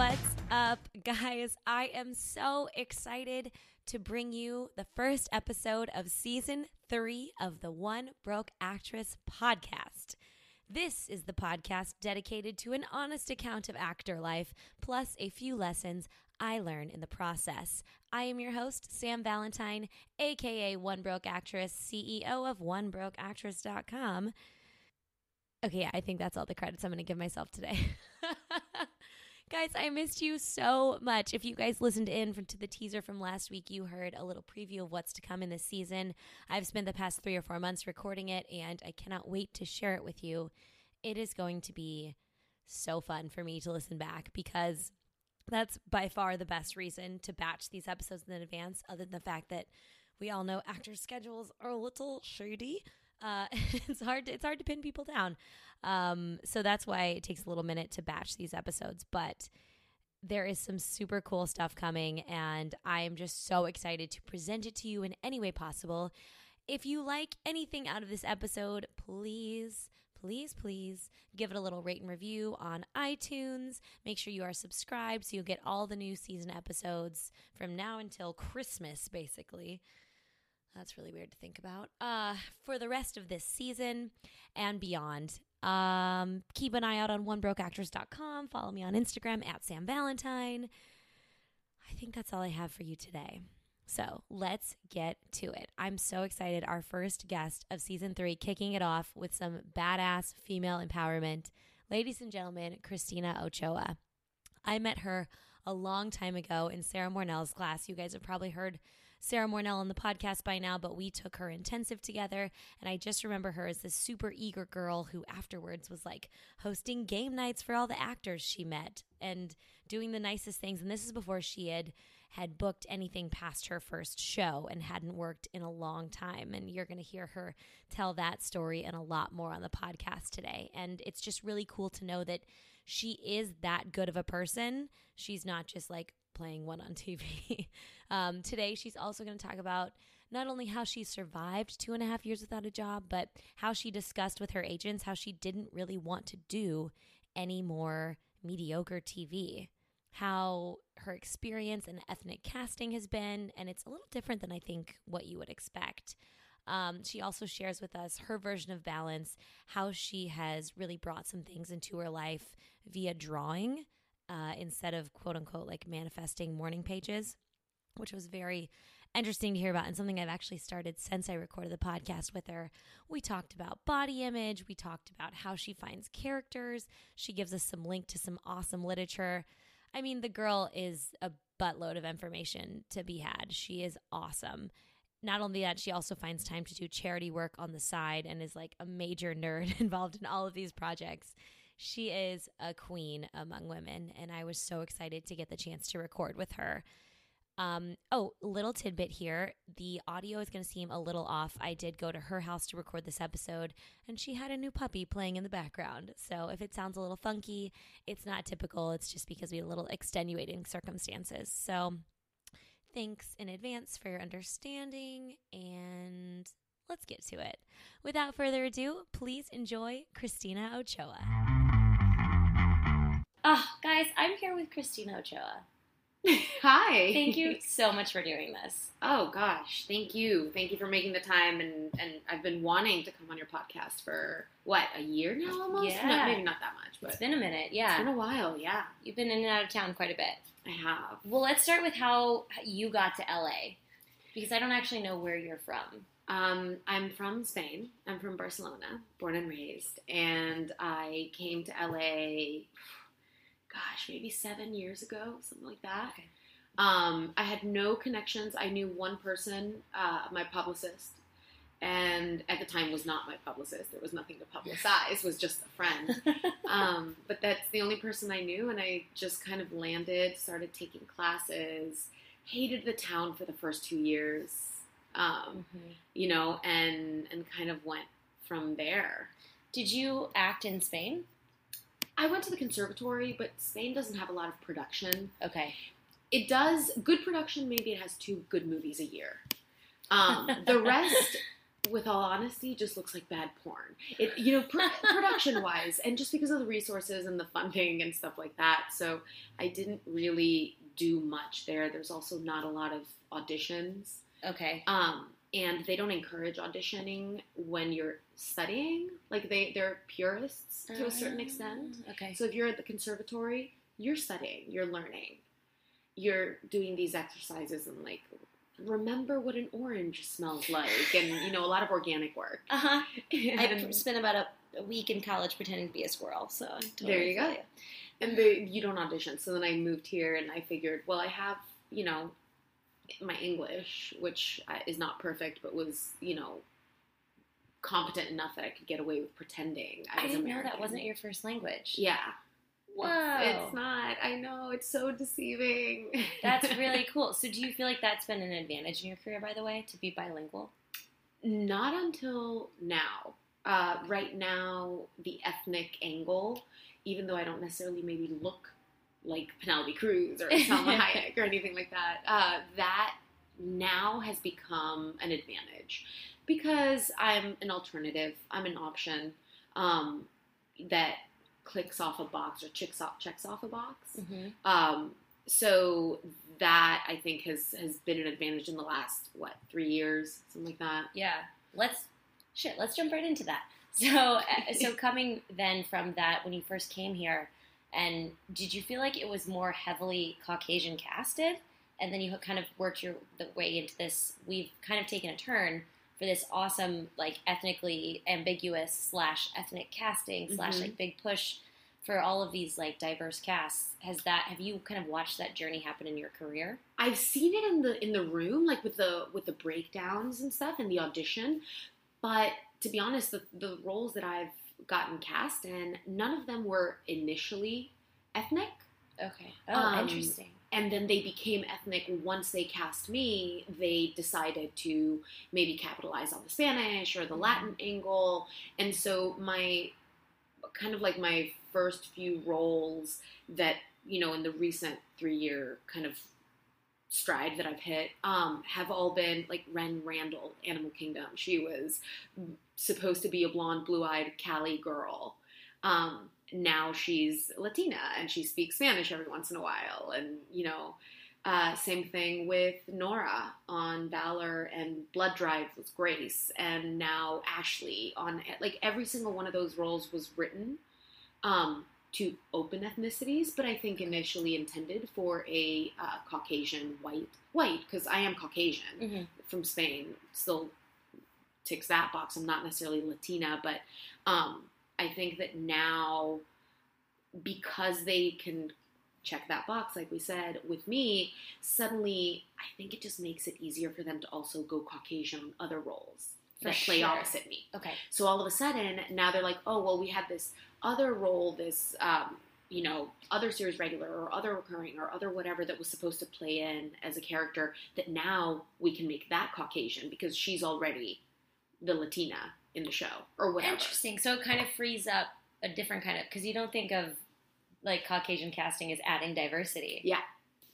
What's up, guys? I am so excited to bring you the first episode of season three of the One Broke Actress podcast. This is the podcast dedicated to an honest account of actor life, plus a few lessons I learn in the process. I am your host, Sam Valentine, aka One Broke Actress, CEO of OneBrokeActress.com. Okay, I think that's all the credits I'm going to give myself today. guys, I missed you so much. If you guys listened in to the teaser from last week, you heard a little preview of what's to come in this season. I've spent the past three or four months recording it, and I cannot wait to share it with you. It is going to be so fun for me to listen back because that's by far the best reason to batch these episodes in advance, other than the fact that we all know actors' schedules are a little shady. Uh, it's hard. To, it's hard to pin people down. Um, so that's why it takes a little minute to batch these episodes. But there is some super cool stuff coming, and I am just so excited to present it to you in any way possible. If you like anything out of this episode, please, please, please give it a little rate and review on iTunes. Make sure you are subscribed so you'll get all the new season episodes from now until Christmas, basically. That's really weird to think about. Uh, for the rest of this season and beyond, um, keep an eye out on onebrokeactress.com. Follow me on Instagram at Sam Valentine. I think that's all I have for you today. So let's get to it. I'm so excited. Our first guest of season three, kicking it off with some badass female empowerment. Ladies and gentlemen, Christina Ochoa. I met her a long time ago in Sarah Mornell's class. You guys have probably heard Sarah Mornell on the podcast by now, but we took her intensive together. And I just remember her as this super eager girl who afterwards was like hosting game nights for all the actors she met and doing the nicest things. And this is before she had had booked anything past her first show and hadn't worked in a long time. And you're going to hear her tell that story and a lot more on the podcast today. And it's just really cool to know that she is that good of a person. She's not just like playing one on TV. um, today, she's also going to talk about not only how she survived two and a half years without a job, but how she discussed with her agents how she didn't really want to do any more mediocre TV. How her experience in ethnic casting has been, and it's a little different than I think what you would expect. Um, she also shares with us her version of balance, how she has really brought some things into her life via drawing uh, instead of quote unquote like manifesting morning pages, which was very interesting to hear about and something I've actually started since I recorded the podcast with her. We talked about body image, we talked about how she finds characters. She gives us some link to some awesome literature. I mean, the girl is a buttload of information to be had. She is awesome. Not only that, she also finds time to do charity work on the side and is like a major nerd involved in all of these projects. She is a queen among women, and I was so excited to get the chance to record with her. Um, oh, little tidbit here. The audio is going to seem a little off. I did go to her house to record this episode, and she had a new puppy playing in the background. So if it sounds a little funky, it's not typical. It's just because we had a little extenuating circumstances. So thanks in advance for your understanding, and let's get to it. Without further ado, please enjoy Christina Ochoa. Oh, guys, I'm here with Christina Ochoa. Hi. Thank you so much for doing this. Oh gosh, thank you. Thank you for making the time and and I've been wanting to come on your podcast for what, a year now almost? Yeah. No, maybe not that much, but It's been a minute, yeah. it's been a while, yeah. You've been in and out of town quite a bit. I have. Well, let's start with how you got to LA. Because I don't actually know where you're from. Um, I'm from Spain. I'm from Barcelona, born and raised, and I came to LA gosh, maybe seven years ago, something like that. Okay. Um, I had no connections. I knew one person, uh, my publicist, and at the time was not my publicist. There was nothing to publicize. was just a friend. um, but that's the only person I knew, and I just kind of landed, started taking classes, hated the town for the first two years, um, you know, and and kind of went from there. Did you act in Spain? I went to the conservatory, but Spain doesn't have a lot of production. Okay. It does good production. Maybe it has two good movies a year. Um, the rest, with all honesty, just looks like bad porn. It, you know, pr- production wise, and just because of the resources and the funding and stuff like that. So I didn't really do much there. There's also not a lot of auditions. Okay. Um, and they don't encourage auditioning when you're studying. Like they, they're purists to a certain extent. Ah, Okay. So if you're at the conservatory, you're studying, you're learning, you're doing these exercises and like remember what an orange smells like, and you know a lot of organic work. Uh huh. I spent about a, a week in college pretending to be a squirrel. So totally There you go. and they, you don't audition. So then I moved here, and I figured, well, I have you know my English, which is not perfect, but was you know competent enough that I could get away with pretending. I was didn't know that wasn't your first language. Yeah. Whoa. It's not. I know. It's so deceiving. That's really cool. So, do you feel like that's been an advantage in your career, by the way, to be bilingual? Not until now. Uh, right now, the ethnic angle, even though I don't necessarily maybe look like Penelope Cruz or Salma Hayek or anything like that, uh, that now has become an advantage because I'm an alternative. I'm an option um, that clicks off a box or checks off checks off a box. Mm-hmm. Um, so that I think has has been an advantage in the last what three years, something like that. Yeah. Let's shit. Let's jump right into that. So, uh, so coming then from that, when you first came here, and did you feel like it was more heavily Caucasian casted, and then you kind of worked your the way into this? We've kind of taken a turn for this awesome, like ethnically ambiguous slash ethnic casting slash Mhm. like big push for all of these like diverse casts. Has that have you kind of watched that journey happen in your career? I've seen it in the in the room, like with the with the breakdowns and stuff, and the audition. But to be honest, the the roles that I've gotten cast and none of them were initially ethnic. Okay. Oh, Um, interesting. and then they became ethnic once they cast me they decided to maybe capitalize on the spanish or the latin angle and so my kind of like my first few roles that you know in the recent three year kind of stride that i've hit um, have all been like Renn Randall animal kingdom she was supposed to be a blonde blue-eyed cali girl um, now she's Latina and she speaks Spanish every once in a while. And, you know, uh, same thing with Nora on Valor and Blood Drive with Grace. And now Ashley on, like, every single one of those roles was written um, to open ethnicities, but I think initially intended for a uh, Caucasian white, white, because I am Caucasian Mhm. from Spain, still ticks that box. I'm not necessarily Latina, but um, I think that now, because they can check that box, like we said, with me, suddenly I think it just makes it easier for them to also go Caucasian on other roles For that play sure. opposite me. Okay. So all of a sudden, now they're like, oh, well, we had this other role, this, um, you know, other series regular or other recurring or other whatever that was supposed to play in as a character that now we can make that Caucasian because she's already the Latina in the show or whatever. Interesting. So it kind of frees up a different kind of because you don't think of like Caucasian casting as adding diversity. Yeah.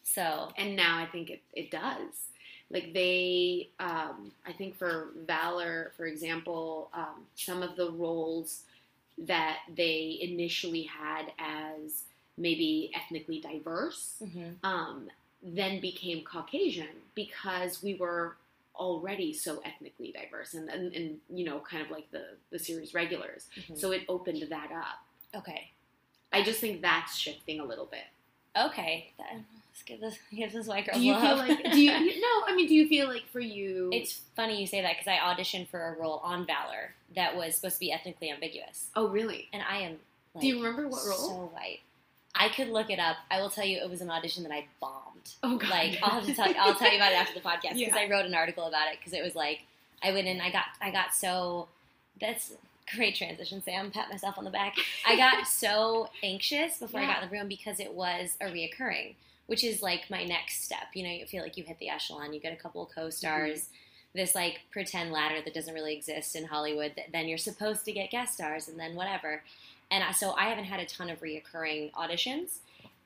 So And now I think it, it does. Like they, um, I think for Valor, for example, um, some of the roles that they initially had as maybe ethnically diverse mhm. um, then became Caucasian because we were already so ethnically diverse and, and, and you know, kind of like the, the series regulars. Mhm. So it opened that up. okay, I just think that's shifting a little bit. okay. That, let's give this give this white girl Do you love. feel like, do you, you- no, I mean, do you feel like for you, it's funny you say that because I auditioned for a role on Valor that was supposed to be ethnically ambiguous, oh, really? and I am. Like, Do you remember what role? So white. I could look it up. I will tell you, it was an audition that I bombed. Oh, God. Like I'll have to tell you, I'll tell you about it after the podcast because Yeah. I wrote an article about it because it was like I went in, I got, I got so. That's great transition, Sam. Pat myself on the back. I got so anxious before I got in the room because it was a reoccurring, which is like my next step. You know, you feel like you hit the echelon, you get a couple of co-stars. Mm-hmm. This like pretend ladder that doesn't really exist in Hollywood. That then you're supposed to get guest stars, and then whatever. And I, so I haven't had a ton of reoccurring auditions,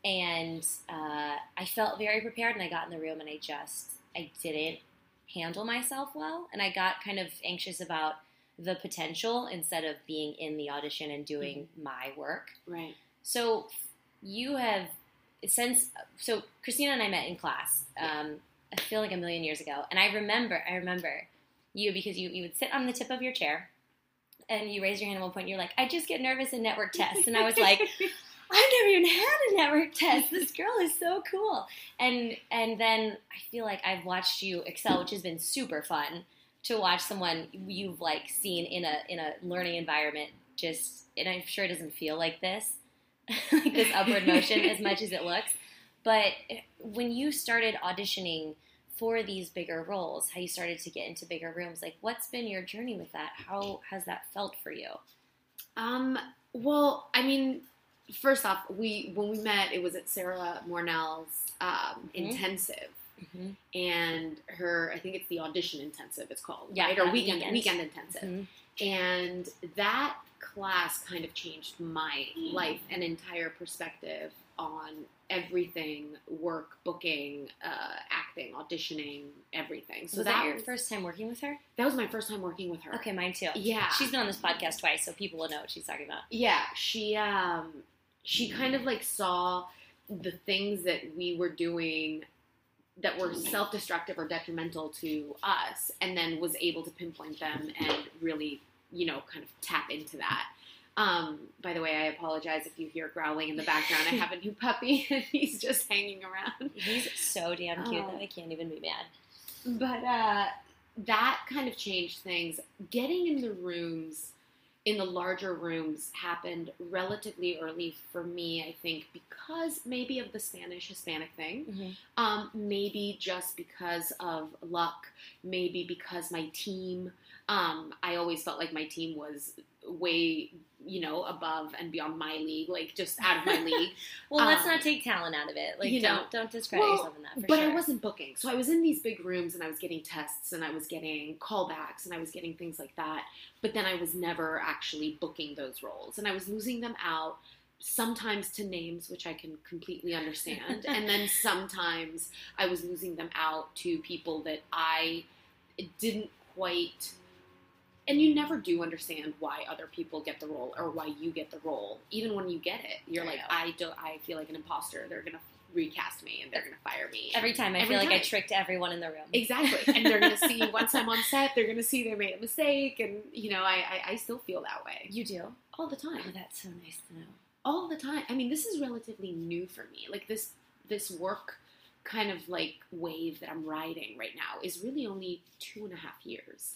and uh, I felt very prepared. And I got in the room, and I just I didn't handle myself well, and I got kind of anxious about the potential instead of being in the audition and doing my work. Right. So you have since so Christina and I met in class. Um, I feel like a million years ago, and I remember I remember you because you you would sit on the tip of your chair, and you raised your hand at one point. You're like, I just get nervous in network tests, and I was like. I've never even had a network test. This girl is so cool. And and then I feel like I've watched you excel, which has been super fun to watch someone you've like seen in a in a learning environment just and I'm sure it doesn't feel like this like this upward motion as much as it looks. But when you started auditioning for these bigger roles, how you started to get into bigger rooms, like what's been your journey with that? How has that felt for you? Um, well, I mean, first off, we when we met, it was at Sarah Mornell's um, Mhm. intensive, Mm-hmm. and her I think it's the audition intensive. It's called Yeah, right or weekend weekend. weekend intensive, Mhm. and that class kind of changed my life and entire perspective on everything work booking uh, acting auditioning everything so was that, that your first time working with her? that was my first time working with her Okay, mine too. yeah She's been on this podcast twice, so people will know what she's talking about. yeah she um she kind of like saw the things that we were doing that were self-destructive or detrimental to us and then was able to pinpoint them and really you know kind of tap into that um, by the way, I apologize if you hear growling in the background. I have a new puppy and he's just hanging around. He's so damn cute Oh. that I can't even be mad. But uh, that kind of changed things. Getting in the rooms, in the larger rooms, happened relatively early for me, I think, because maybe of the Spanish Hispanic thing. Mm-hmm. Um, maybe just because of luck, maybe because my team. Um, I always felt like my team was way, you know, above and beyond my league, like just out of my league. Well, let's Um, not take talent out of it. Like, you don't don't discredit well, yourself in that. For but sure. I wasn't booking. So I was in these big rooms and I was getting tests and I was getting callbacks and I was getting things like that. But then I was never actually booking those roles and I was losing them out sometimes to names which I can completely understand and then sometimes I was losing them out to people that I didn't quite and you never do understand why other people get the role or why you get the role even when you get it you're I like know. I don't I feel like an imposter they're gonna recast me and they're gonna fire me Every time I Every feel like I tricked everyone in the room. exactly and they're gonna see once I'm on set they're gonna see they made a mistake and you know I, I I still feel that way You do? all the time Oh, that's so nice to know. all the time. I mean, this is relatively new for me. Like this this work kind of like wave that I'm riding right now is really only two and a half years.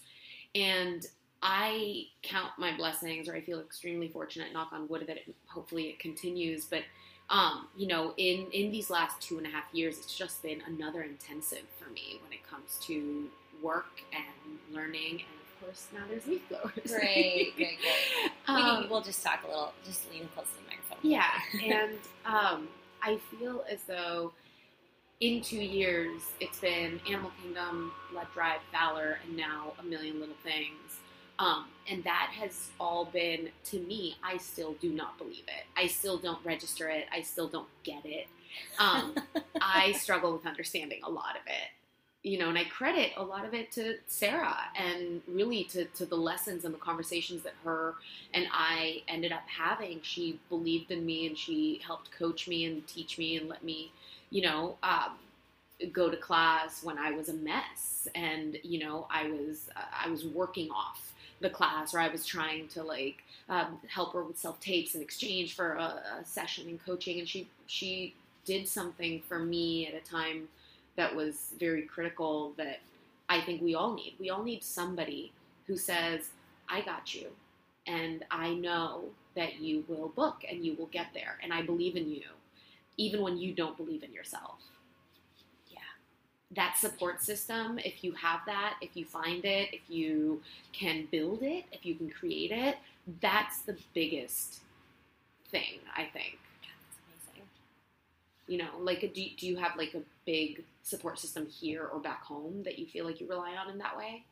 And I count my blessings or I feel extremely fortunate, knock on wood that it, hopefully it continues. But um, you know, in in these last two and a half years, it's just been another intensive for me when it comes to work and learning and of course now there's leaf blowers. Great, great, great. We Um, we'll just talk a little, just lean close to the microphone. yeah, and um, I feel as though in two years it's been Animal Kingdom, Blood Drive, Valor, and now A Million Little Things. Um, and that has all been, to me, I still do not believe it. I still don't register it. I still don't get it. Um, I struggle with understanding a lot of it. You know, and I credit a lot of it to Sarah and really to, to the lessons and the conversations that her and I ended up having. She believed in me and she helped coach me and teach me and let me, you know, um, go to class when I was a mess and you know I was uh, I was working off the class or I was trying to like um, help her with self tapes in exchange for a, a session and coaching and she she did something for me at a time that was very critical that I think we all need. We all need somebody who says, I got you, and I know that you will book and you will get there, and I believe in you, even when you don't believe in yourself. That support system, if you have that, if you find it, if you can build it, if you can create it, that's the biggest thing, I think That's amazing. you know like do, do you have like a big support system here or back home that you feel like you rely on in that way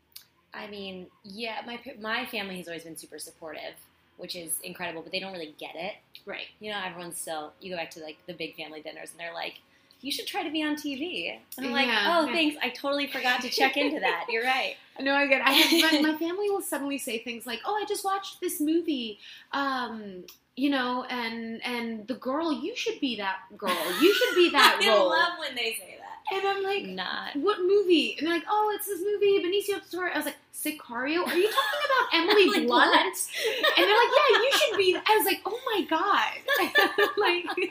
I mean, yeah, my my family has always been super supportive, which is incredible. But they don't really get it. right You know, everyone's still. You go back to like the big family dinners, and they're like, you should try to be on TV. And I'm like, Yeah. oh, thanks. I totally forgot to check into that. You're right. No, I get. It. I have, my, my family will suddenly say things like, "Oh, I just watched this movie." Um, you know, and and the girl, you should be that girl. You should be that I role. love when they say that. And I'm like, Not. what movie? And they're like, oh, it's this movie, Benicio del Toro. I was like, Sicario? Are you talking about Emily Emily Blunt? And they're like, yeah, you should be. I was like, oh my god. like,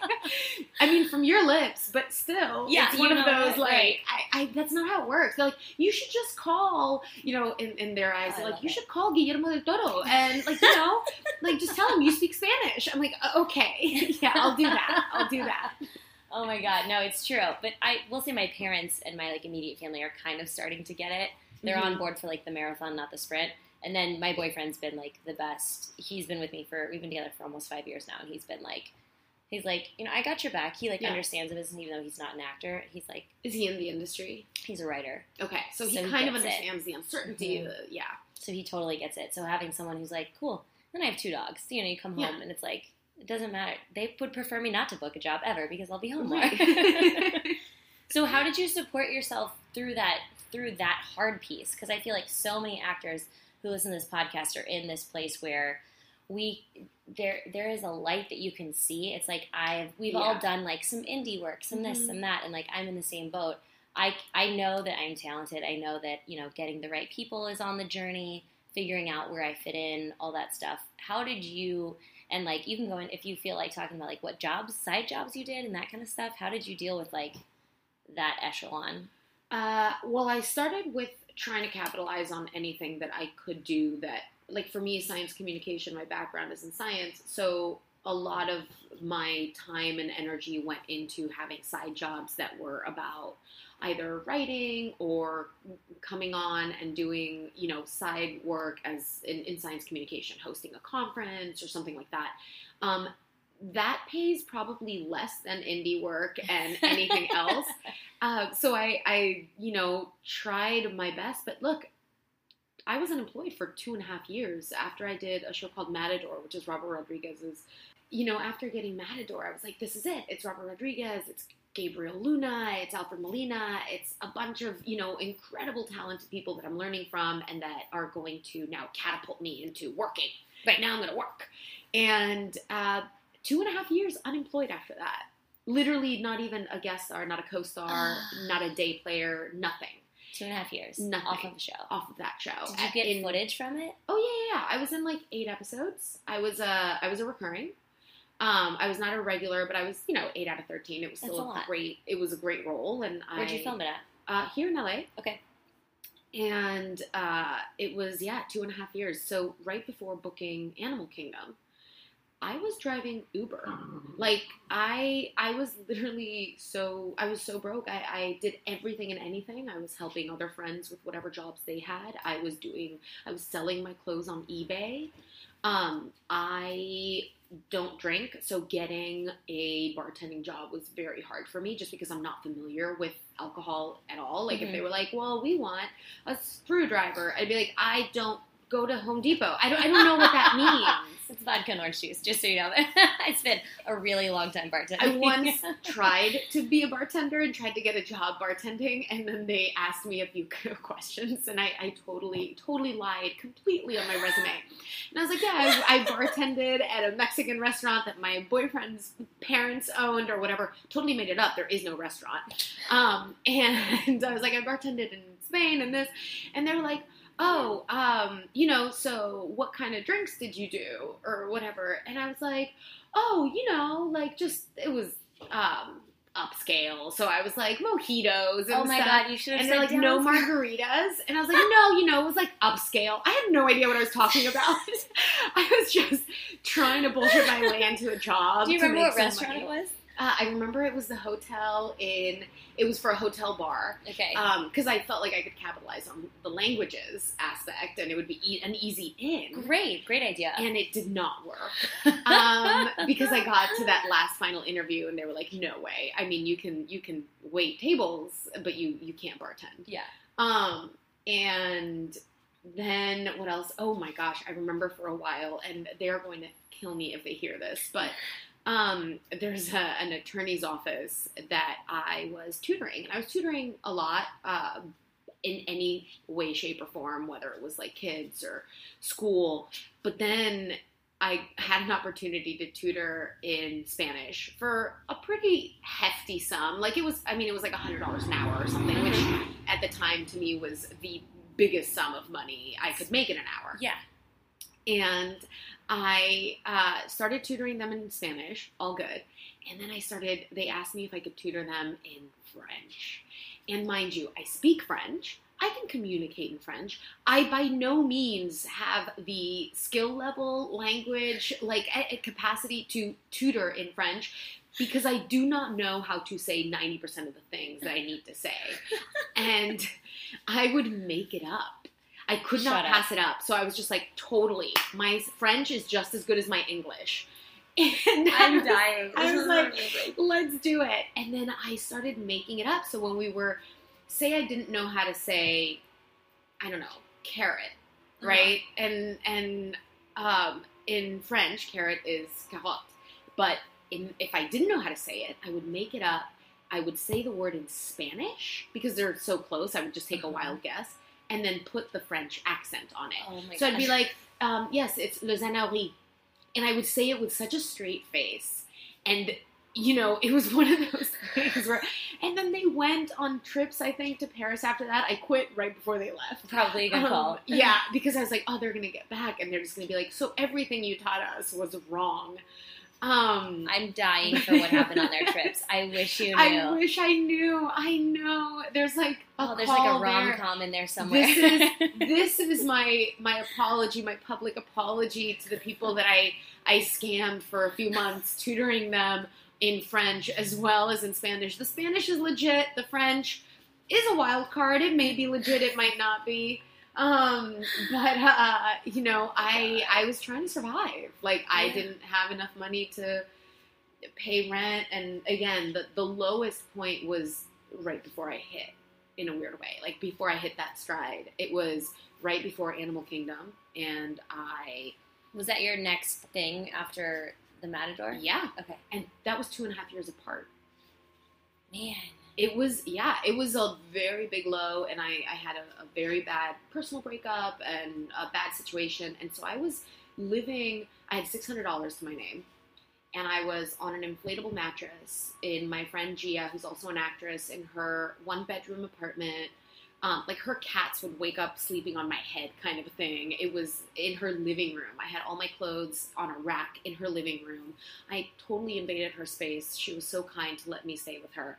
I mean, from your lips, but still, Yeah, it's one of those like, right. I, I, that's not how it works. They're like, you should just call, you know, in, in their eyes, they're like, you it. should call Guillermo del Toro, and like, you know, like just tell him you speak Spanish. I'm like, "Uh, okay, yeah, I'll do that. I'll do that. Oh my god, no, it's true. But I will say my parents and my like immediate family are kind of starting to get it. They're Mhm. on board for like the marathon, not the sprint. And then my boyfriend's been like the best. He's been with me for we've been together for almost five years now, and he's been like, he's like, you know, I got your back. He like Yeah. understands the business, even though he's not an actor. He's like, Is he in the industry? he's a writer, Okay, so he So he kind of gets it. understands the uncertainty. Mhm. the- yeah, so he totally gets it. So having someone who's like, cool. Then I have two dogs. You know, you come home Yeah. and it's like. It doesn't matter. They would prefer me not to book a job ever because I'll be home more. So how did you support yourself through that through that hard piece? Because I feel like so many actors who listen to this podcast are in this place where we there there is a light that you can see. It's like I've we've all done like some indie work, some this, Mhm. some that, and like I'm in the same boat. I I know that I'm talented. I know that you know getting the right people is on the journey, figuring out where I fit in, all that stuff. How did you and like you can go in if you feel like talking about like what jobs, side jobs you did, and that kind of stuff. How did you deal with like that echelon? Uh, well, I started with trying to capitalize on anything that I could do that, like for me, science communication, my background is in science. So a lot of my time and energy went into having side jobs that were about either writing or coming on and doing, you know, side work as in, in science communication, hosting a conference or something like that. Um, that pays probably less than indie work and anything else. Uh, so I, I, you know, tried my best, but look, I was unemployed for two and a half years after I did a show called Matador, which is Robert Rodriguez's. You know, after getting Matador, I was like, this is it. It's Robert Rodriguez. It's Gabriel Luna. It's Alfred Molina. It's a bunch of, you know, incredible talented people that I'm learning from and that are going to now catapult me into working. Right now I'm going to work. And uh, two and a half years unemployed after that. Literally, not even a guest star, not a co star, not a day player, nothing Two and a half years Nothing. off of the show. off of that show. Did you get in- footage from it? Oh yeah, yeah, yeah. I was in like eight episodes. I was a I was a recurring. Um, I was not a regular, but I was you know eight out of thirteen. It was That's still a lot. great. It was a great role, and Where'd I you film it at? uh, here in LA. Okay. And uh, it was yeah two and a half years. So right before booking Animal Kingdom, I was driving Uber. Like I I was literally so I was so broke. I, I did everything and anything. I was helping other friends with whatever jobs they had. I was doing I was selling my clothes on eBay. Um, I don't drink, so getting a bartending job was very hard for me just because I'm not familiar with alcohol at all. Like if Mhm. they were like, "Well, we want a screwdriver," I'd be like, "I don't go to Home Depot. I don't I don't know what that means." It's vodka and orange juice, just so you know. it's been a really long time bartending. I once tried to be a bartender and tried to get a job bartending, and then they asked me a few questions, and I, I totally, totally lied completely on my resume. And I was like, yeah, I, I bartended at a Mexican restaurant that my boyfriend's parents owned or whatever. Totally made it up. There is no restaurant. Um, and I was like, I bartended in Spain and this, and they're like, oh, um, you know, so what kind of drinks did you do or whatever? And I was like, oh, you know, like just it was um upscale. So I was like mojitos and oh my stuff. god, you should have And said like no margaritas, and I was like, no, you know, it was like upscale. I had no idea what I was talking about. I was just trying to bullshit my way into a job. Do you remember what restaurant money. it was? Uh, I remember it was the hotel in. It was for a hotel bar Okay. because I felt like I could capitalize on the languages aspect, and it would be e- an easy in. great, great idea. And it did not work um, because I got to that last final interview, and they were like, "No way! I mean, you can you can wait tables, but you you can't bartend." yeah. Um, and then what else? Oh my gosh, I remember for a while, and they're going to kill me if they hear this, but um, there's a, an attorney's office that I was tutoring, and I was tutoring a lot uh, in any way, shape, or form, whether it was like kids or school. But then I had an opportunity to tutor in Spanish for a pretty hefty sum. Like it was, I mean, it was like hundred dollars an hour or something, which at the time to me was the biggest sum of money I could make in an hour. Yeah. And I uh, started tutoring them in Spanish, all good. And then I started, they asked me if I could tutor them in French. And mind you, I speak French. I can communicate in French. I by no means have the skill level, language, like capacity to tutor in French because I do not know how to say 90% of the things that I need to say. and I would make it up. I could not Shut up. pass it up. So I was just like, totally. My French is just as good as my English. And I was- dying. I was like, let's do it. And then I started making it up. So when we were, say, I didn't know how to say, I don't know, carrot, Uh-huh. right? And and um, in French, carrot is carotte. But in, if I didn't know how to say it, I would make it up. I would say the word in Spanish because they're so close. I would just take a Mhm. wild guess and then put the French accent on it. oh my So I'd be like, um, yes, it's Le Zanari. And I would say it with such a straight face. And, you know, it was one of those things where, and then they went on trips, I think, to Paris after that. I quit right before they left. probably a good Um, call. yeah, because I was like, oh, they're going to get back. And they're just going to be like, so everything you taught us was wrong. Um, I'm dying for what happened on their trips. I wish you knew. I wish I knew. I know. There's like a oh, there's like a rom com in there somewhere. This is this is my my apology, my public apology to the people that I I scammed for a few months tutoring them in French as well as in Spanish. The Spanish is legit. The French is a wild card. It may be legit. It might not be. Um, but uh, you know, I I was trying to survive. Like I Yeah. didn't have enough money to pay rent, and again, the the lowest point was right before I hit in a weird way. Like before I hit that stride, it was right before Animal Kingdom, and I was that your next thing after the Matador? yeah, Okay. and that was two and a half years apart. Man. It was yeah, it was a very big low, and I I had a, a very bad personal breakup and a bad situation, and so I was living. I had six hundred dollars to my name. And I was on an inflatable mattress in my friend Gia, who's also an actress, in her one bedroom apartment um, like her cats would wake up sleeping on my head kind of a thing it was in her living room i had all my clothes on a rack in her living room i totally invaded her space she was so kind to let me stay with her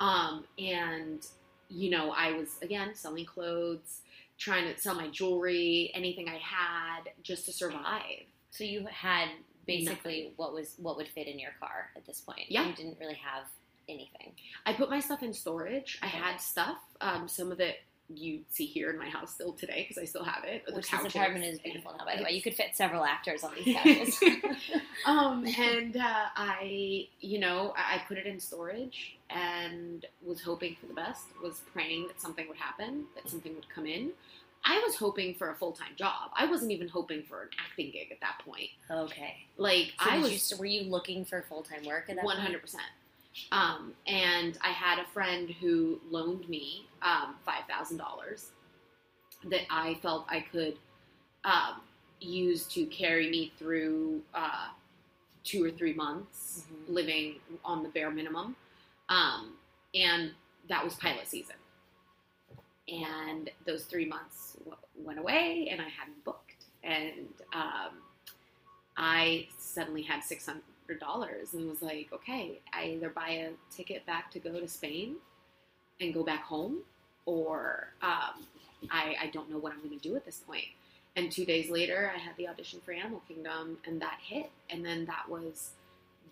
um, and you know i was again selling clothes trying to sell my jewelry anything i had just to survive So you had basically what was what would fit in your car at this point. Yeah. You didn't really have anything. I put my stuff in storage. I had stuff. Um, some of it you see here in my house still today because I still have it. The Which this couches. apartment is beautiful now, by the way. You could fit several actors on these couches. um, and uh, I, you know, I put it in storage and was hoping for the best. Was praying that something would happen, that something would come in. I was hoping for a full time job. I wasn't even hoping for an acting gig at that point. okay. Like So I was you, were you looking for full time work at that One hundred percent. Um, and I had a friend who loaned me um, five thousand dollars that I felt I could um, use to carry me through uh, two or three months Mhm. living on the bare minimum, um, and that was pilot season. And those three months w- went away, and I hadn't booked, and um, I suddenly had six hundred dollars and was like, okay, I either buy a ticket back to go to Spain and go back home, or um, I, I don't know what I'm going to do at this point. And two days later, I had the audition for Animal Kingdom, and that hit. And then that was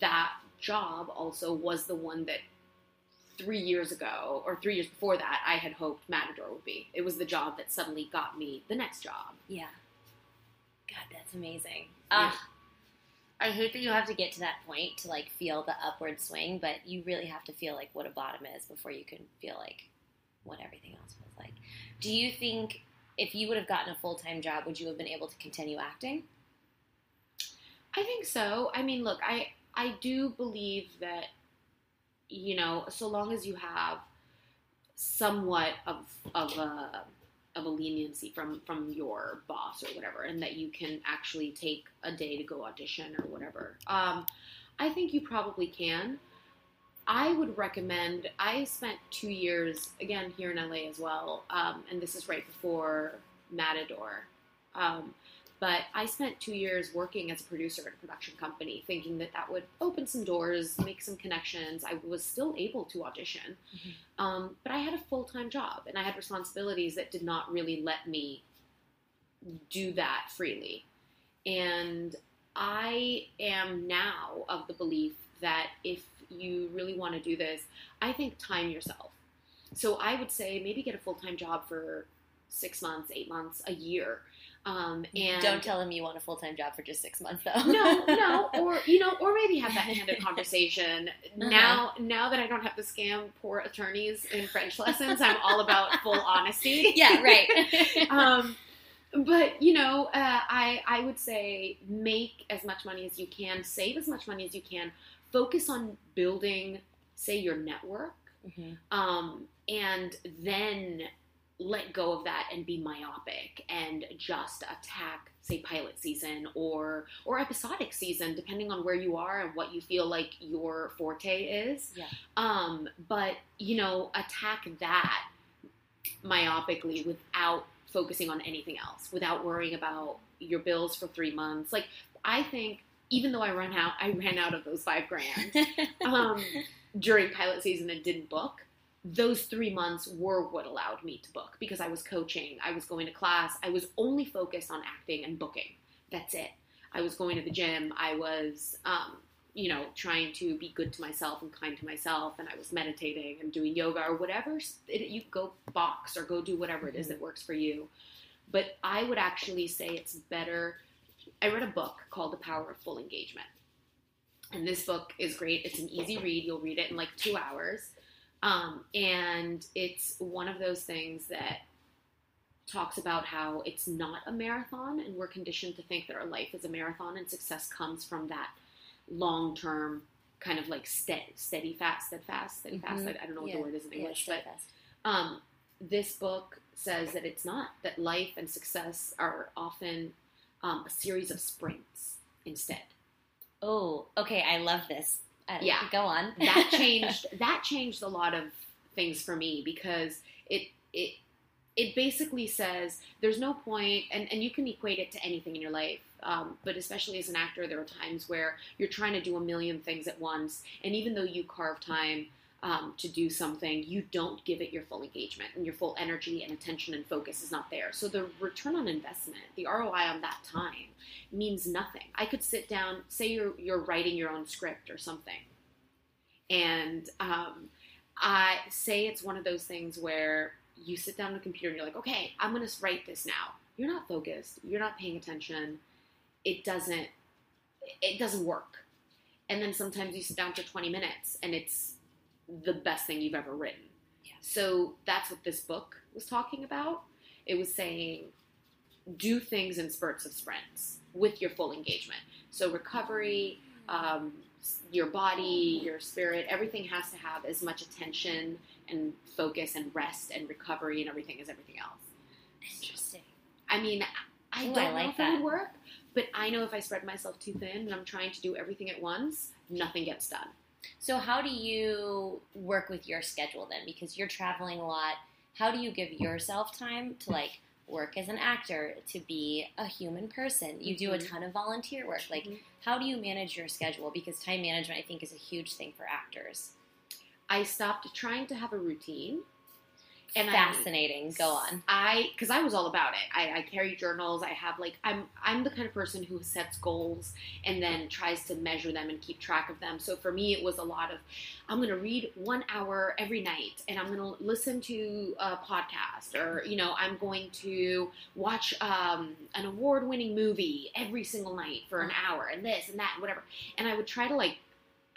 that job. Also, was the one that three years ago or three years before that I had hoped Matador would be. It was the job that suddenly got me the next job. Yeah. God, that's amazing. Yeah. Ah, I hate that you have to get to that point to like feel the upward swing, but you really have to feel like what a bottom is before you can feel like what everything else was like. Do you think if you would have gotten a full time job, would you have been able to continue acting? I think so. I mean, look, I I do believe that you know, so long as you have somewhat of of a of a leniency from from your boss or whatever, and that you can actually take a day to go audition or whatever. Um, I think you probably can. I would recommend. I spent two years again here in LA as well, um, and this is right before Matador. Um, but I spent two years working as a producer at a production company, thinking that that would open some doors, make some connections. I was still able to audition, Mhm. um, but I had a full time job and I had responsibilities that did not really let me do that freely. And I am now of the belief that if you really want to do this, I think time yourself. So I would say maybe get a full time job for six months, eight months, a year. Um, and Don't tell him you want a full time job for just six months, though. no, no, or you know, or maybe have that candid conversation. Uh-huh. Now, now that I don't have to scam poor attorneys in French lessons, I'm all about full honesty. yeah, right. um, but you know, uh, I I would say make as much money as you can, save as much money as you can, focus on building, say, your network, Mhm. um, and then let go of that and be myopic and just attack say pilot season or or episodic season depending on where you are and what you feel like your forte is Yeah. um but you know attack that myopically without focusing on anything else without worrying about your bills for 3 months like i think even though i ran out i ran out of those 5 grand um, during pilot season and didn't book, those three months were what allowed me to book because I was coaching, I was going to class, I was only focused on acting and booking. That's it. I was going to the gym, I was, um, you know, trying to be good to myself and kind to myself, and I was meditating and doing yoga or whatever. It, you go box or go do whatever it is that works for you. But I would actually say it's better. I read a book called The Power of Full Engagement. And this book is great. It's an easy read. You'll read it in like two hours. Um, and it's one of those things that talks about how it's not a marathon, and we're conditioned to think that our life is a marathon, and success comes from that long term kind of like steady, steady fast, steadfast, steady fast. Mhm. I, I don't know what Yeah. the word is in Yeah, English, but um, this book says that it's not that life and success are often um, a series of sprints instead Oh, okay. I love this. Uh, Yeah. Go on. that changed that changed a lot of things for me because it it it basically says there's no point and, and you can equate it to anything in your life um, but especially as an actor there are times where you're trying to do a million things at once and even though you carve time um, to do something you don't give it your full engagement and your full energy and attention and focus is not there so the return on investment the roi on that time means nothing i could sit down say you're you're writing your own script or something and um, I say it's one of those things where you sit down on the computer and you're like, okay, I'm going to write this now. You're not focused. You're not paying attention. It doesn't. It doesn't work. And then sometimes you sit down for 20 minutes and it's the best thing you've ever written. Yeah. So that's what this book was talking about. It was saying do things in spurts of sprints with your full engagement. So recovery, um, your body, your spirit, everything has to have as much attention and focus and rest and recovery and everything as everything else. Interesting. I mean, I Ooh, don't I know like if it that. would work, but I know if I spread myself too thin and I'm trying to do everything at once, nothing gets done. So, how do you work with your schedule then? Because you're traveling a lot. How do you give yourself time to like work as an actor, to be a human person? You do a Mhm. ton of volunteer work. Like, Mhm. how do you manage your schedule? Because time management, I think, is a huge thing for actors. I stopped trying to have a routine. And I- Fascinating. Go on. I because I was all about it. I, I carry journals. I have like I'm I'm the kind of person who sets goals and then tries to measure them and keep track of them. So for me, it was a lot of I'm going to read one hour every night, and I'm going to listen to a podcast, or you know I'm going to watch um, an award-winning movie every single night for an hour, and this and that and whatever. And I would try to like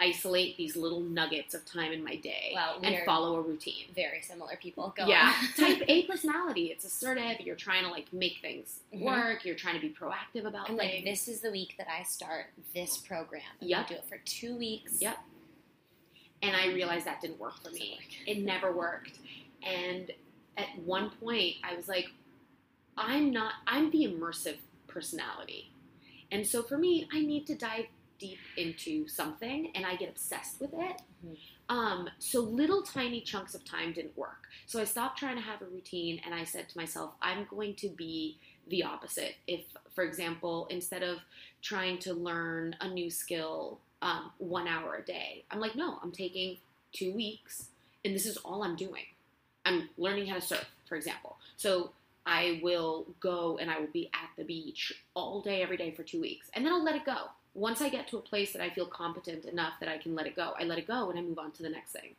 isolate these little nuggets of time in my day and follow a routine. Very similar people. Go yeah, type A personality. It's assertive. You're trying to like make things Mhm. work. You're trying to be proactive about I'm things. like, this is the week that I start this program. We do it for two weeks. Yep. and I realized that didn't work for me. work. It never worked. And at one point, I was like, I'm not. I'm the immersive personality, and so for me, I need to dive deep into something, and I get obsessed with it. Mhm. Um, so little tiny chunks of time didn't work. So I stopped trying to have a routine, and I said to myself, I'm going to be the opposite. If, for example, instead of trying to learn a new skill um, one hour a day, I'm like, no, I'm taking two weeks, and this is all I'm doing. I'm learning how to surf, for example. So I will go and I will be at the beach all day, every day for two weeks, and then I'll let it go. Once I get to a place that I feel competent enough that I can let it go, I let it go and I move on to the next thing.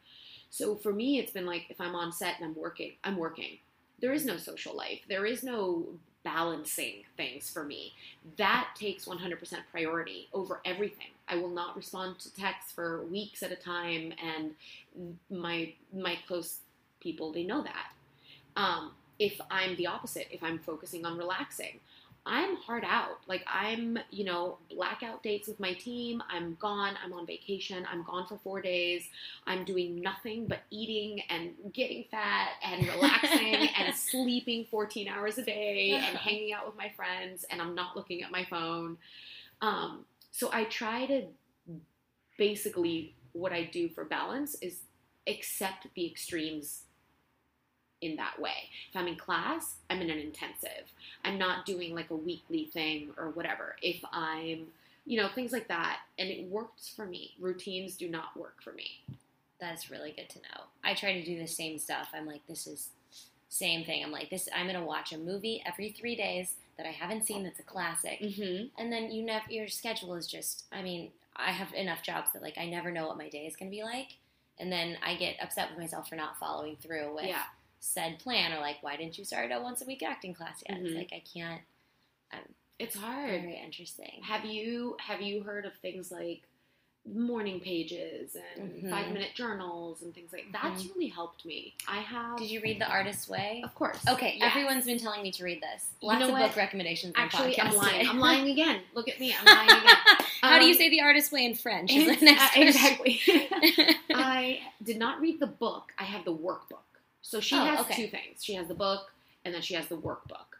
So for me, it's been like if I'm on set and I'm working, I'm working. There is no social life. There is no balancing things for me. That takes 100% priority over everything. I will not respond to texts for weeks at a time, and my my close people they know that. Um, if I'm the opposite, if I'm focusing on relaxing, I'm hard out. Like I'm, you know, blackout dates with my team. I'm gone. I'm on vacation. I'm gone for four days. I'm doing nothing but eating and getting fat and relaxing and sleeping 14 hours a day and hanging out with my friends. And I'm not looking at my phone. Um, so I try to basically what I do for balance is accept the extremes in that way. If I'm in class, I'm in an intensive. I'm not doing like a weekly thing or whatever. If I'm, you know, things like that. And it works for me. Routines do not work for me. That's really good to know. I try to do the same stuff. I'm like, this is same thing. I'm like, this. I'm gonna watch a movie every three days that I haven't seen. That's a classic. Mm-hmm. And then you never. Your schedule is just. I mean, I have enough jobs that like I never know what my day is gonna be like, and then I get upset with myself for not following through with Yeah. Said plan or like, why didn't you start a once a week acting class yet? Mhm. It's like I can't. It's hard. Very interesting. Have you have you heard of things like morning pages and Mhm. five minute journals and things like that's really helped me. I have Did you read The Artist's Way? of course. Okay, Yes. everyone's been telling me to read this. You Lots know of what? book recommendations. actually I'm lying. I'm lying again. Look at me. I'm lying again. How do you Um, say The Artist's Way in French? Is uh, exactly. I did not read the book. I have the workbook. So she Oh, has okay. two things. She has the book and then she has the workbook.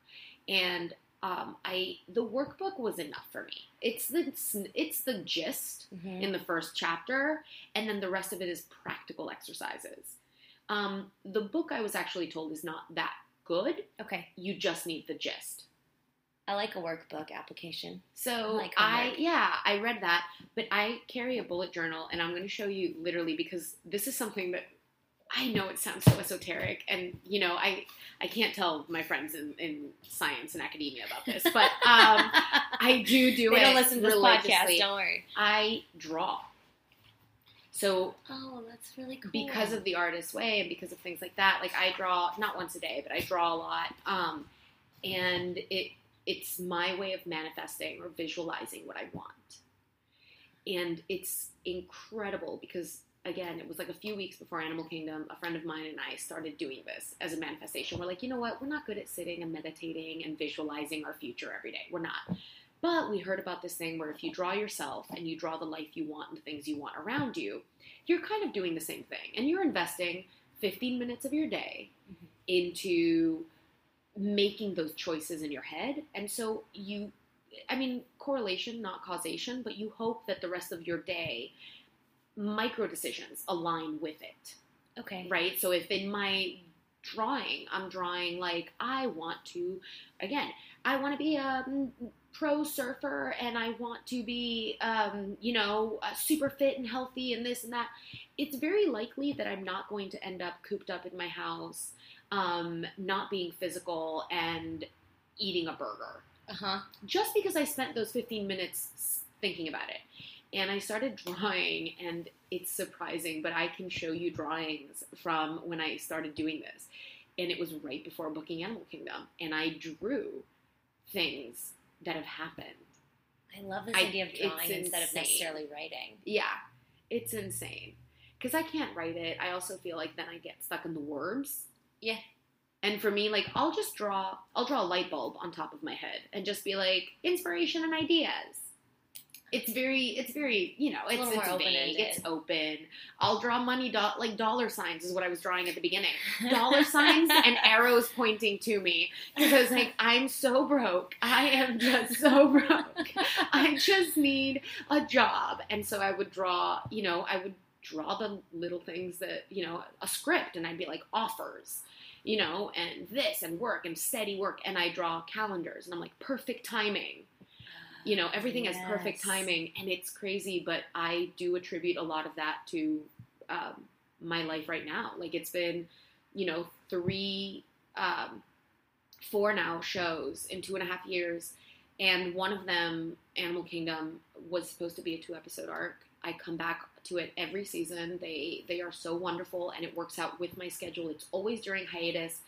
And um, I the workbook was enough for me. It's the it's the gist Mhm. in the first chapter, and then the rest of it is practical exercises. Um, the book I was actually told is not that good. Okay, You just need the gist. I like a workbook application. So Like I yeah, I read that, but I carry a bullet journal and I'm going to show you literally because this is something that I know it sounds so esoteric and you know, I I can't tell my friends in, in science and academia about this, but um, I do do they it don't listen to this podcast. Don't worry. I draw. So Oh, that's really cool. because of the artist's way and because of things like that like i draw not once a day but i draw a lot um, and it it's my way of manifesting or visualizing what i want and it's incredible because again it was like a few weeks before animal kingdom a friend of mine and i started doing this as a manifestation. We're like you know what? We're not good at sitting and meditating and visualizing our future every day. We're not. But we heard about this thing where if you draw yourself and you draw the life you want and the things you want around you you're kind of doing the same thing. And you're investing 15 minutes of your day Mhm. into making those choices in your head. And so you i mean correlation not causation but you hope that the rest of your day micro decisions align with it okay, right so if in my drawing i'm drawing like i want to again i want to be a mm, pro surfer and i want to be um, you know uh, super fit and healthy and this and that it's very likely that i'm not going to end up cooped up in my house um, not being physical and eating a burger uh huh. just because I spent those 15 minutes thinking about it. And I started drawing, and it's surprising, but I can show you drawings from when I started doing this. And it was right before booking Animal Kingdom. And I drew things that have happened. I love this I- idea of drawing instead of necessarily writing. Yeah. it's insane because I can't write it. I also feel like then I get stuck in the words. Yeah. And for me, like I'll just draw, I'll draw a light bulb on top of my head and just be like inspiration and ideas. It's very, it's very, you know, It's it's, it's vague, it's open. I'll draw money, do- like dollar signs is what I was drawing at the beginning. Dollar signs and arrows pointing to me because I was like, I'm so broke. I am just so broke. I just need a job. And so I would draw, you know, I would draw the little things that, you know, a script and I'd be like offers, you know, and this and work and steady work. And I draw calendars and I'm like, perfect timing. You know, everything has perfect timing and it's crazy, but I do attribute a lot of that to um, my life right now. Like it's been, you know, three, um, four now shows in two and a half years and one of them animal kingdom was supposed to be a two episode arc. I come back to it every season. They they are so wonderful and it works out with my schedule. It's always during hiatus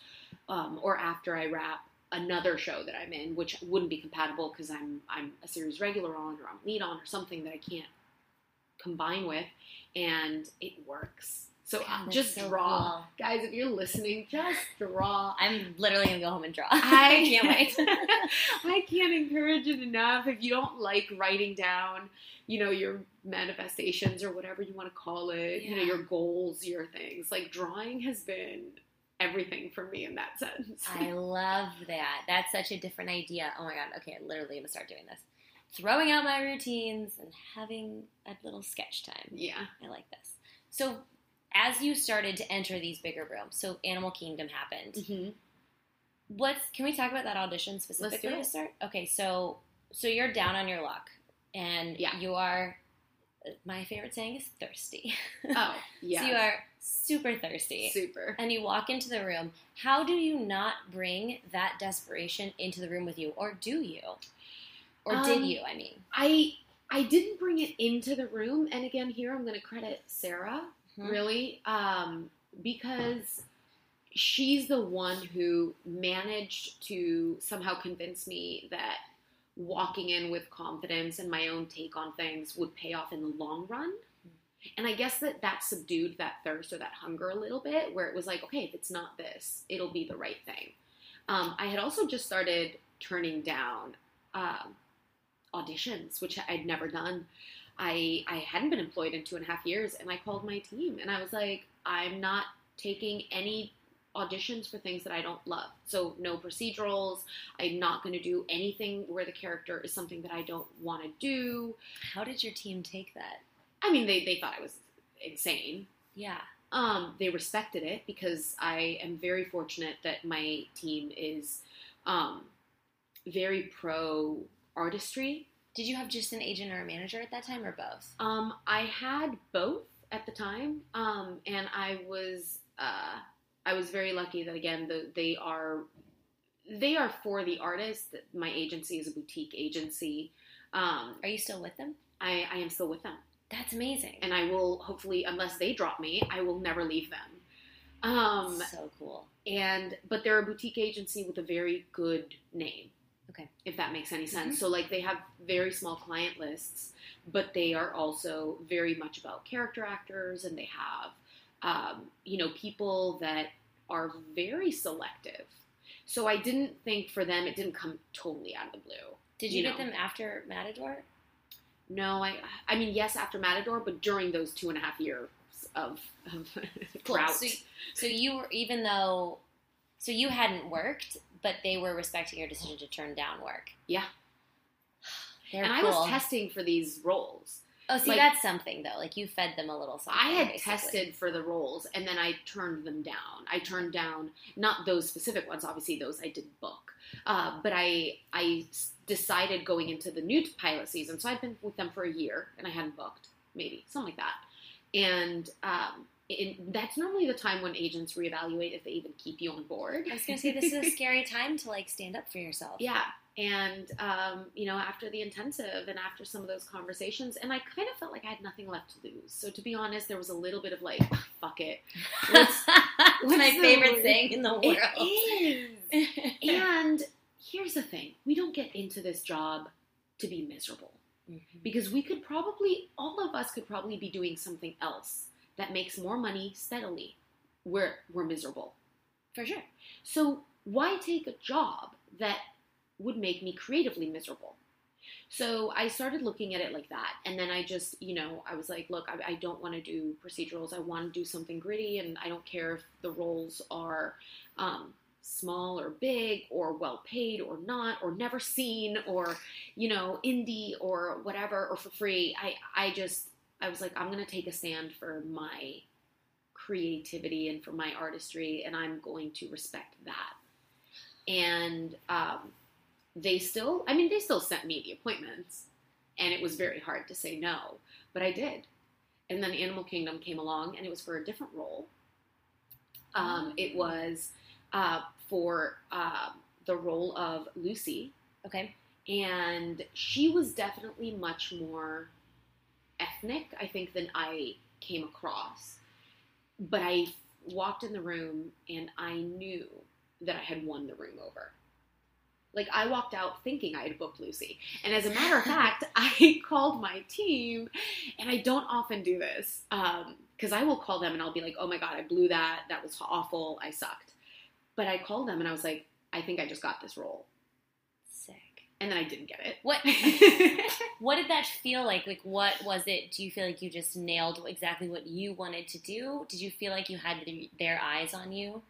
um, or after i wrap another show that i'm in which wouldn't be compatible because i'm i'm a series regular on or i'm lead on or something that i can't combine with and it works so God, uh, just so draw cool. guys if you're listening just draw I'm literally gonna go home and draw. I can't wait. I can't encourage it enough. If you don't like writing down, you know, your manifestations or whatever you want to call it, you know, your goals, your things, like drawing has been everything for me in that sense. I love that. That's such a different idea. Oh my god. Okay, I literally gonna start doing this. Throwing out my routines and having a little sketch time. yeah. I like this. So, as you started to enter these bigger rooms, so Animal Kingdom happened. Mm-hmm. What's can we talk about that audition specifically Let's do it. Okay, so so you're down on your luck, and Yeah. you are. My favorite saying is thirsty. Oh, yeah. so you are super thirsty. super. and you walk into the room, how do you not bring that desperation into the room with you? Or do you? Or did Um, you, I mean? I I didn't bring it into the room, and again, here I'm going to credit Sarah. Mhm. really um, because she's the one who managed to somehow convince me that walking in with confidence and my own take on things would pay off in the long run and i guess that that subdued that thirst or that hunger a little bit where it was like okay if it's not this it'll be the right thing um, i had also just started turning down um, auditions which i'd never done I I hadn't been employed in two and a half years, and I called my team and I was like, I'm not taking any auditions for things that I don't love. So no procedurals. I'm not going to do anything where the character is something that I don't want to do. How did your team take that? I mean, they they thought I was insane. Yeah. Um, they respected it because I am very fortunate that my team is um, very pro artistry Did you have just an agent or a manager at that time, or both? Um, I had both at the time, um, and I was uh, I was very lucky that again the, they are they are for the artist. My agency is a boutique agency. Um, Are you still with them? I, I am still with them, That's amazing. and I will hopefully, unless they drop me, I will never leave them. Um, so cool. and but they're a boutique agency with a very good name. Okay. If that makes any Mm-hmm. sense. So like they have very small client lists, but they are also very much about character actors and they have um, you know, people that are very selective. So I didn't think for them it didn't come totally out of the blue. Did you, you get know. them after Matador? No, I I mean yes after Matador, but during those two and a half years of, of Cool. drought. So, so you were even though, so you hadn't worked, but they were respecting your decision to turn down work. Yeah. They're and I was testing for these roles. Oh, see, like- that's something though. Like you fed them a little something. I had basically. tested for the roles and then I turned them down. I turned down not those specific ones, obviously those I did book, uh, but I I decided going into the new pilot season. So I'd been with them for a year and I hadn't booked, maybe something like that. And um, it, that's normally the time when agents reevaluate if they even keep you on board. I was gonna say this is a scary time to like stand up for yourself. Yeah. And, um, you know, after the intensive and after some of those conversations, and I kind of felt like I had nothing left to lose. So, to be honest, there was a little bit of like, "Ah, fuck it. What's, what's my favorite saying in the world? It is. and here's the thing we don't get into this job to be miserable. Mhm. because we could probably all of us could probably be doing something else that makes more money steadily we're we're miserable For sure. so why take a job that would make me creatively miserable so i started looking at it like that and then i just you know i was like look i, I don't want to do procedurals i want to do something gritty and i don't care if the roles are um, small or big or well paid or not or never seen or you know indie or whatever or for free. I i just i was like i'm going to take a stand for my creativity and for my artistry and i'm going to respect that. And um, they still i mean they still sent me the appointments and it was very hard to say no but i did. And then animal kingdom came along and it was for a different role. Um, it was uh, for uh, the role of lucy Okay. and she was definitely much more ethnic, I think, than I came across. But I walked in the room and I knew that I had won the room over. Like I walked out thinking I had booked Lucy. And as a matter of fact, I called my team, and I don't often do this because I will call them and I'll be like, "Oh my god, I blew that. That was awful. I sucked." But I called them and I was like, "I think I just got this role," Sick. and then I didn't get it. What what did that feel like? Like what was it? Do you feel like you just nailed exactly what you wanted to do? Did you feel like you had their eyes on you?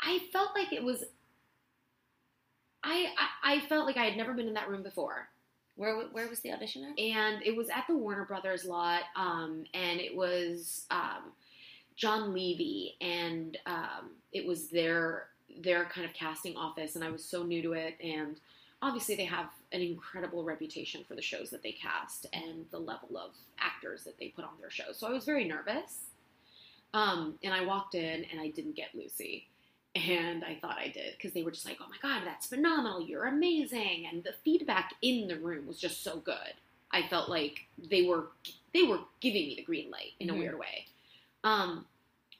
I felt like it was. I, I I felt like I had never been in that room before, Where where was the audition at? and it was at the Warner Brothers lot, um, and it was um, John Levey, and um, it was their their kind of casting office, and I was so new to it, and obviously they have an incredible reputation for the shows that they cast and the level of actors that they put on their shows. So I was very nervous, um, and I walked in and I didn't get Lucy. And I thought I did because they were just like, oh my God, that's phenomenal. You're amazing. And the feedback in the room was just so good. I felt like they were they were giving me the green light in a weird way. Um,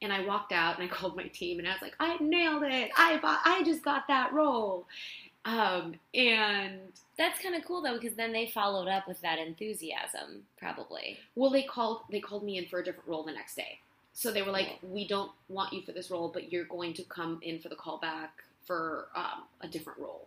and I walked out and I called my team and I was like, I nailed it. I bought, I just got that role. Um, and That's kind of cool though, because then they followed up with that enthusiasm, probably. well, they called they called me in for a different role the next day. So they were like, we don't want you for this role, but you're going to come in for the callback for um, a different role.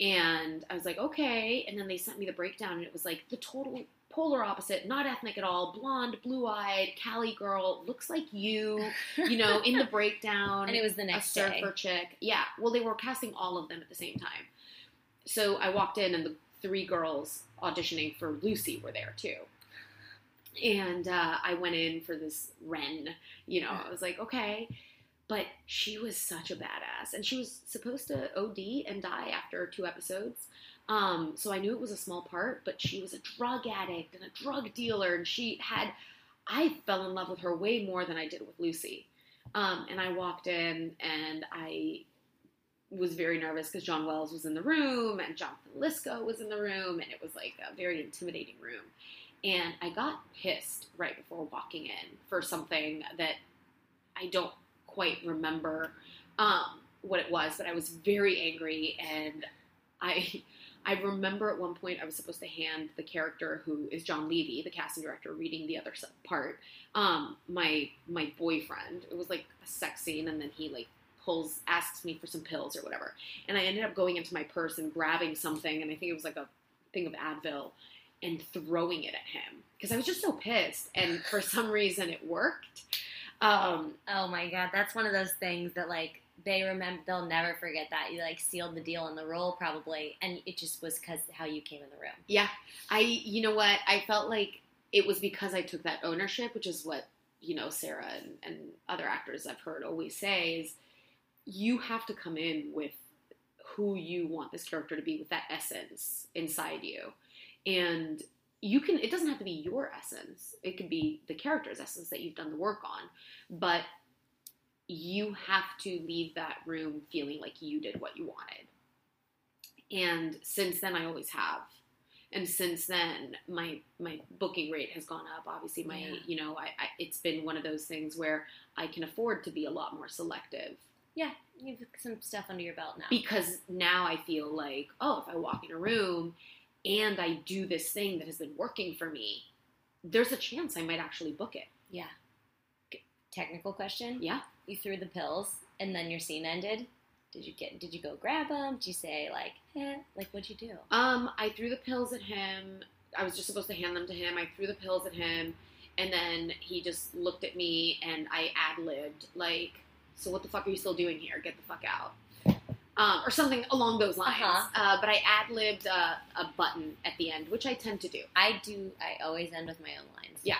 And I was like, okay. And then they sent me the breakdown, and it was like the total polar opposite, not ethnic at all, blonde, blue eyed, Cali girl, looks like you, you know, in the breakdown. And it was the next a surfer day. chick. Yeah. Well, they were casting all of them at the same time. So I walked in, and the three girls auditioning for Lucy were there too. And uh, I went in for this Renn. You know, I was like, okay. But she was such a badass, and she was supposed to OD and die after two episodes. Um, so I knew it was a small part, but she was a drug addict and a drug dealer, and she had. I fell in love with her way more than I did with Lucy. Um, and I walked in, and I was very nervous because John Wells was in the room, and Jonathan Lisco was in the room, and it was like a very intimidating room. And I got pissed right before walking in for something that I don't quite remember um, what it was, but I was very angry, and I I remember at one point I was supposed to hand the character who is John Levey, the casting director, reading the other part, um, my my boyfriend. It was like a sex scene, and then he like pulls asks me for some pills or whatever, and I ended up going into my purse and grabbing something, and I think it was like a thing of Advil, and throwing it at him because I was just so pissed, and for some reason it worked. Um, Oh my god, that's one of those things that like they remember. They'll never forget that. You like sealed the deal in the role probably, and it just was because how you came in the room. Yeah, I you know what? I felt like it was because I took that ownership, which is what you know Sarah and, and other actors I've heard always say is you have to come in with who you want this character to be with that essence inside you, and you can it doesn't have to be your essence. It could be the character's essence that you've done the work on. But you have to leave that room feeling like you did what you wanted and since then i always have and since then my my booking rate has gone up obviously my Yeah. you know I, I it's been one of those things where i can afford to be a lot more selective Yeah, you have some stuff under your belt now. because now i feel like oh if i walk in a room and I do this thing that has been working for me, there's a chance I might actually book it. Yeah. Technical question. Yeah. You threw the pills and then your scene ended. Did you get? Did you go grab them? Did you say like, eh? Like what'd you do? Um, I threw the pills at him. I was just supposed to hand them to him. I threw the pills at him, and then he just looked at me, and I ad libbed like, "So what the fuck are you still doing here? Get the fuck out." Um, or something along those lines. Uh-huh. Uh, but I ad libbed a, a button at the end, which I tend to do. I do. I always end with my own lines. Yeah.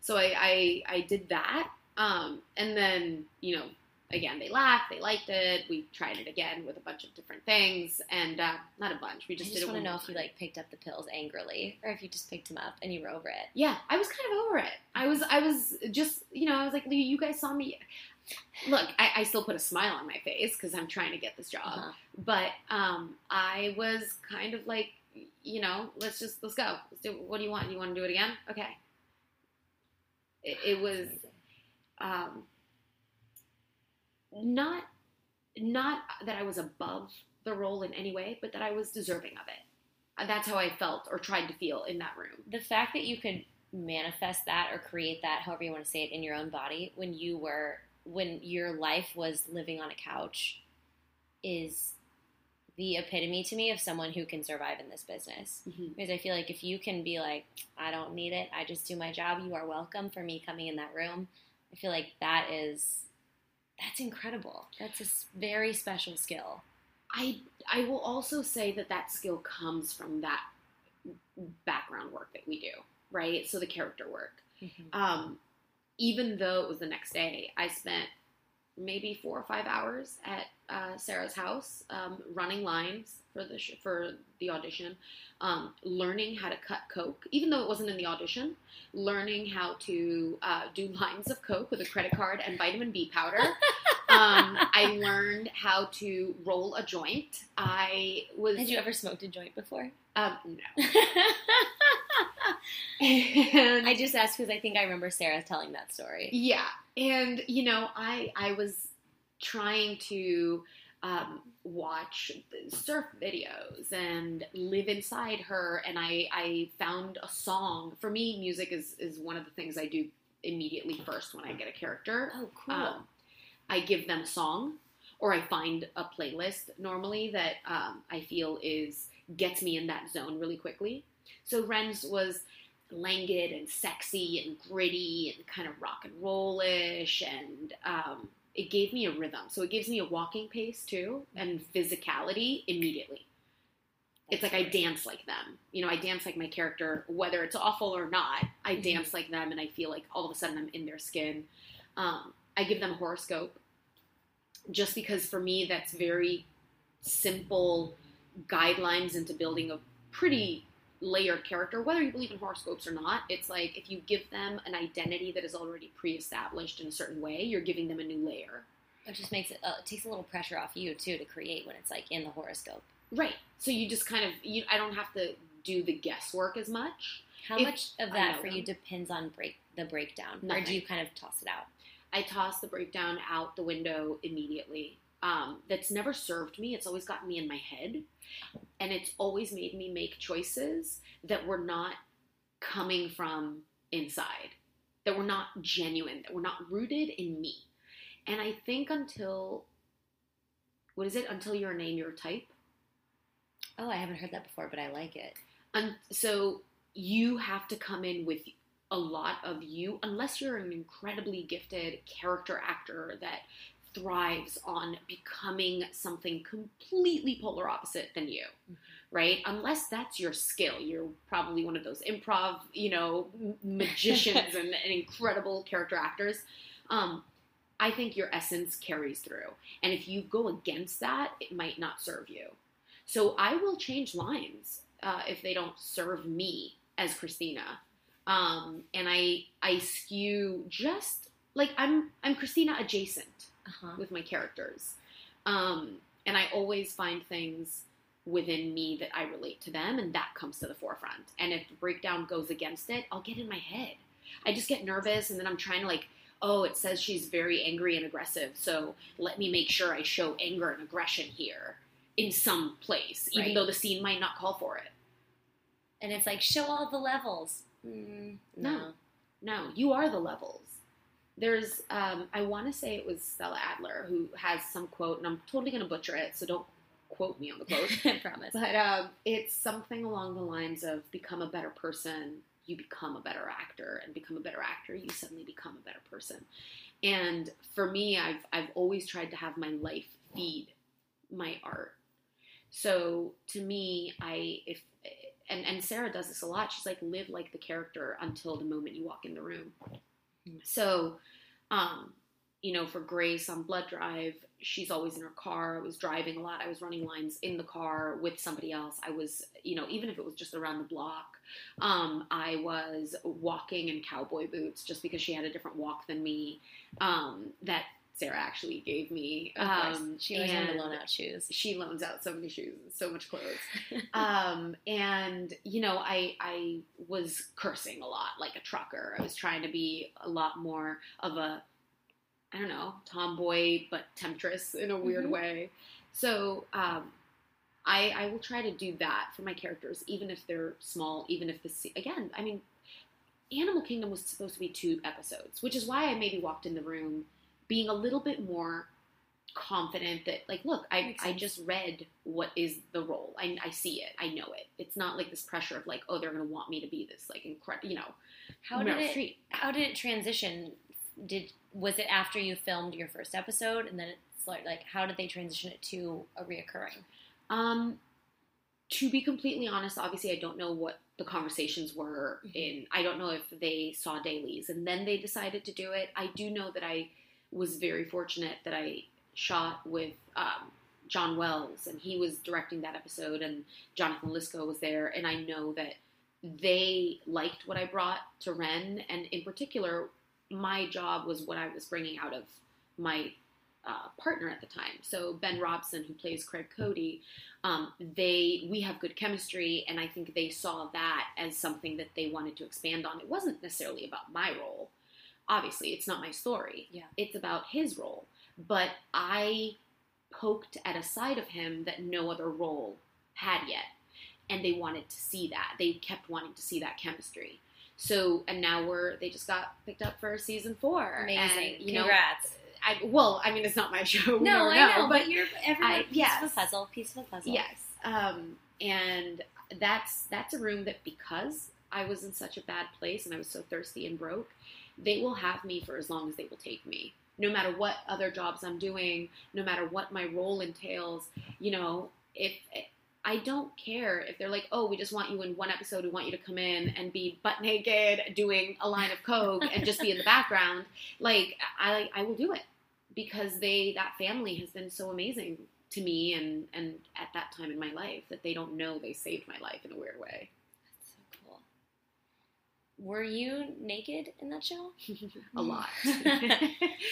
So I, I, I did that. Um, and then, you know, again, they laughed, they liked it. We tried it again with a bunch of different things. And uh, not a bunch. We I just, just did it want to know if you like picked up the pills angrily or if you just picked them up and you were over it. Yeah, I was kind of over it. I was, I was just, you know, I was like, you guys saw me. Look, I, I still put a smile on my face because I'm trying to get this job. Uh-huh. But um, I was kind of like, you know, let's just let's go. Let's do. What do you want? You want to do it again? Okay. It, it was um, not not that I was above the role in any way, but that I was deserving of it. That's how I felt or tried to feel in that room. the fact that you could manifest that or create that, however you want to say it, in your own body when you were when your life was living on a couch is the epitome to me of someone who can survive in this business. Because I feel like if you can be like, I don't need it, I just do my job, you are welcome for me coming in that room. I feel like that is that's incredible. That's a very special skill. I I will also say that that skill comes from that background work that we do, right? So the character work. Um, even though it was the next day, I spent maybe four or five hours at uh, Sarah's house um, running lines for the sh- for the audition, um, learning how to cut coke, even though it wasn't in the audition. Learning how to uh, do lines of coke with a credit card and vitamin B powder. um, I learned how to roll a joint. I was. Had you ever smoked a joint before? Um, no. And I just asked because I think I remember Sarah telling that story. Yeah, and you know, I I was trying to um, watch surf videos and live inside her, and I I found a song. For me, music is is one of the things I do immediately first when I get a character. Oh, cool. Um, I give them a song, or I find a playlist normally that um, I feel is gets me in that zone really quickly. So Renn's was languid and sexy and gritty and kind of rock and rollish, and um, it gave me a rhythm. So it gives me a walking pace too and physicality immediately. It's like I dance like them. You know, I dance like my character, whether it's awful or not. I Mhm. dance like them, and I feel like all of a sudden I'm in their skin. Um, I give them a horoscope just because for me that's very simple guidelines into building a pretty layered character, whether you believe in horoscopes or not. It's like if you give them an identity that is already pre-established in a certain way, you're giving them a new layer. It just makes it, uh, it takes a little pressure off you too to create when it's like in the horoscope. Right. So you just kind of you I don't have to do the guesswork as much. How If much of that for you depends on break the breakdown, or do you kind of toss it out? I toss the breakdown out the window immediately. Um, that's never served me. It's always gotten me in my head. And it's always made me make choices that were not coming from inside, that were not genuine, that were not rooted in me. And I think until, what is it? Until you're a name, you're a type. Oh, I haven't heard that before, but I like it. And so you have to come in with a lot of you, unless you're an incredibly gifted character actor that thrives on becoming something completely polar opposite than you, Mhm. right? Unless that's your skill, you're probably one of those improv, you know, magicians and, and incredible character actors. Um, I think your essence carries through, and if you go against that, it might not serve you. So I will change lines uh, if they don't serve me as Christina. Um, and I I skew just like I'm I'm Christina adjacent Uh huh. with my characters. Um, and I always find things within me that I relate to them, and that comes to the forefront. And if the breakdown goes against it, I'll get in my head. I just get nervous, and then I'm trying to like, oh, it says she's very angry and aggressive, so let me make sure I show anger and aggression here in some place, even Right. though the scene might not call for it. and it's like show all the levels. Mm, no. No. No, you are the levels. There's, um, I want to say it was Stella Adler who has some quote, and I'm totally going to butcher it, so don't quote me on the quote. I promise. but um, it's something along the lines of become a better person, you become a better actor, and become a better actor, you suddenly become a better person. And for me, I've I've always tried to have my life feed my art. So to me, I if and and Sarah does this a lot. She's like live like the character until the moment you walk in the room. So, um, you know, for Grace on Blood Drive, she's always in her car. I was driving a lot. I was running lines in the car with somebody else. I was, you know, even if it was just around the block, um, I was walking in cowboy boots just because she had a different walk than me. Um, that Sarah actually gave me. Um, she was on the loan out shoes. she loans out so many shoes, so much clothes. um, and you know, I I was cursing a lot like a trucker. I was trying to be a lot more of a I don't know tomboy, but temptress in a weird Mhm. way. So um, I I will try to do that for my characters, even if they're small, even if the again, I mean. Animal Kingdom was supposed to be two episodes, which is why I maybe walked in the room being a little bit more confident that like look i i just read what is the role I, I see it i know it it's not like this pressure of like oh they're gonna want me to be this like incredible you know How did it? Streep. How did it transition? Did was it after you filmed your first episode, and then it's like like how did they transition it to a reoccurring? um to be completely honest obviously i don't know what the conversations were Mhm. in i don't know if they saw dailies and then they decided to do it i do know that i was very fortunate that i shot with um, john wells and he was directing that episode and jonathan lisco was there and i know that they liked what i brought to renn and in particular my job was what i was bringing out of my uh, partner at the time. So ben robson who plays craig cody um, they we have good chemistry and i think they saw that as something that they wanted to expand on. It wasn't necessarily about my role obviously it's not my story Yeah. it's about his role but i poked at a side of him that no other role had yet and they wanted to see that they kept wanting to see that chemistry so and now we're they just got picked up for season four Amazing! and, you know Congrats. I, well i mean it's not my show no, I know, but but you're everyone I- piece yes. of a puzzle. Piece of a puzzle. Yes, um, and that's that's a room that because I was in such a bad place and I was so thirsty and broke, they will have me for as long as they will take me. No matter what other jobs I'm doing, no matter what my role entails, you know, if I don't care if they're like, oh, we just want you in one episode, we want you to come in and be butt naked doing a line of coke and just be in the background. Like I I will do it because they that family has been so amazing to me and and at that time in my life that they don't know they saved my life in a weird way. That's so cool. Were you naked in that show? a lot.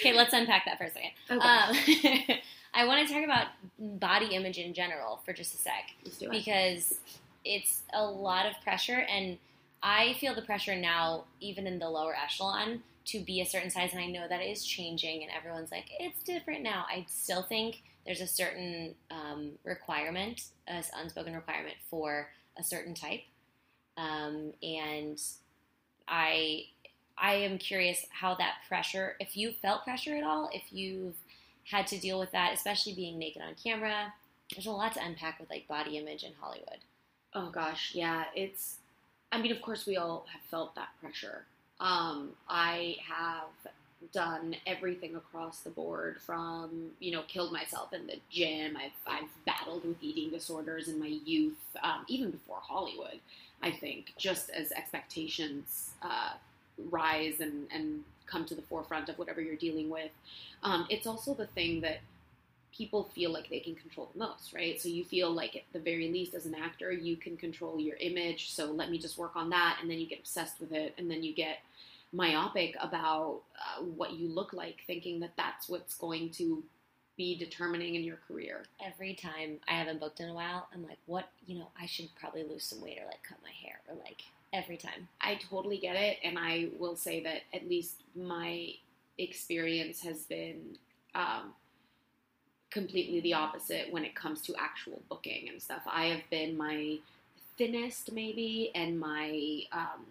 Okay, let's unpack that for a second. Okay. Um, I want to talk about body image in general for just a sec. It. because it's a lot of pressure and I feel the pressure now even in the lower echelon to be a certain size and I know that it is changing and everyone's like it's different now I still think there's a certain um, requirement an unspoken requirement for a certain type um, and I I am curious how that pressure if you felt pressure at all if you've had to deal with that especially being naked on camera there's a lot to unpack with like body image in Hollywood. Oh gosh, yeah, it's. I mean, of course, we all have felt that pressure. Um, I have done everything across the board from you know killed myself in the gym. I've I've battled with eating disorders in my youth, um, even before Hollywood. I think just as expectations uh, rise and and come to the forefront of whatever you're dealing with, um, it's also the thing that people feel like they can control the most, right? So you feel like at the very least as an actor, you can control your image. So let me just work on that. And then you get obsessed with it. And then you get myopic about uh, what you look like, thinking that that's what's going to be determining in your career. Every time I haven't booked in a while, I'm like, what, you know, I should probably lose some weight or like cut my hair or like every time. I totally get it. And I will say that at least my experience has been um, completely the opposite when it comes to actual booking and stuff. I have been my thinnest, maybe, and my um,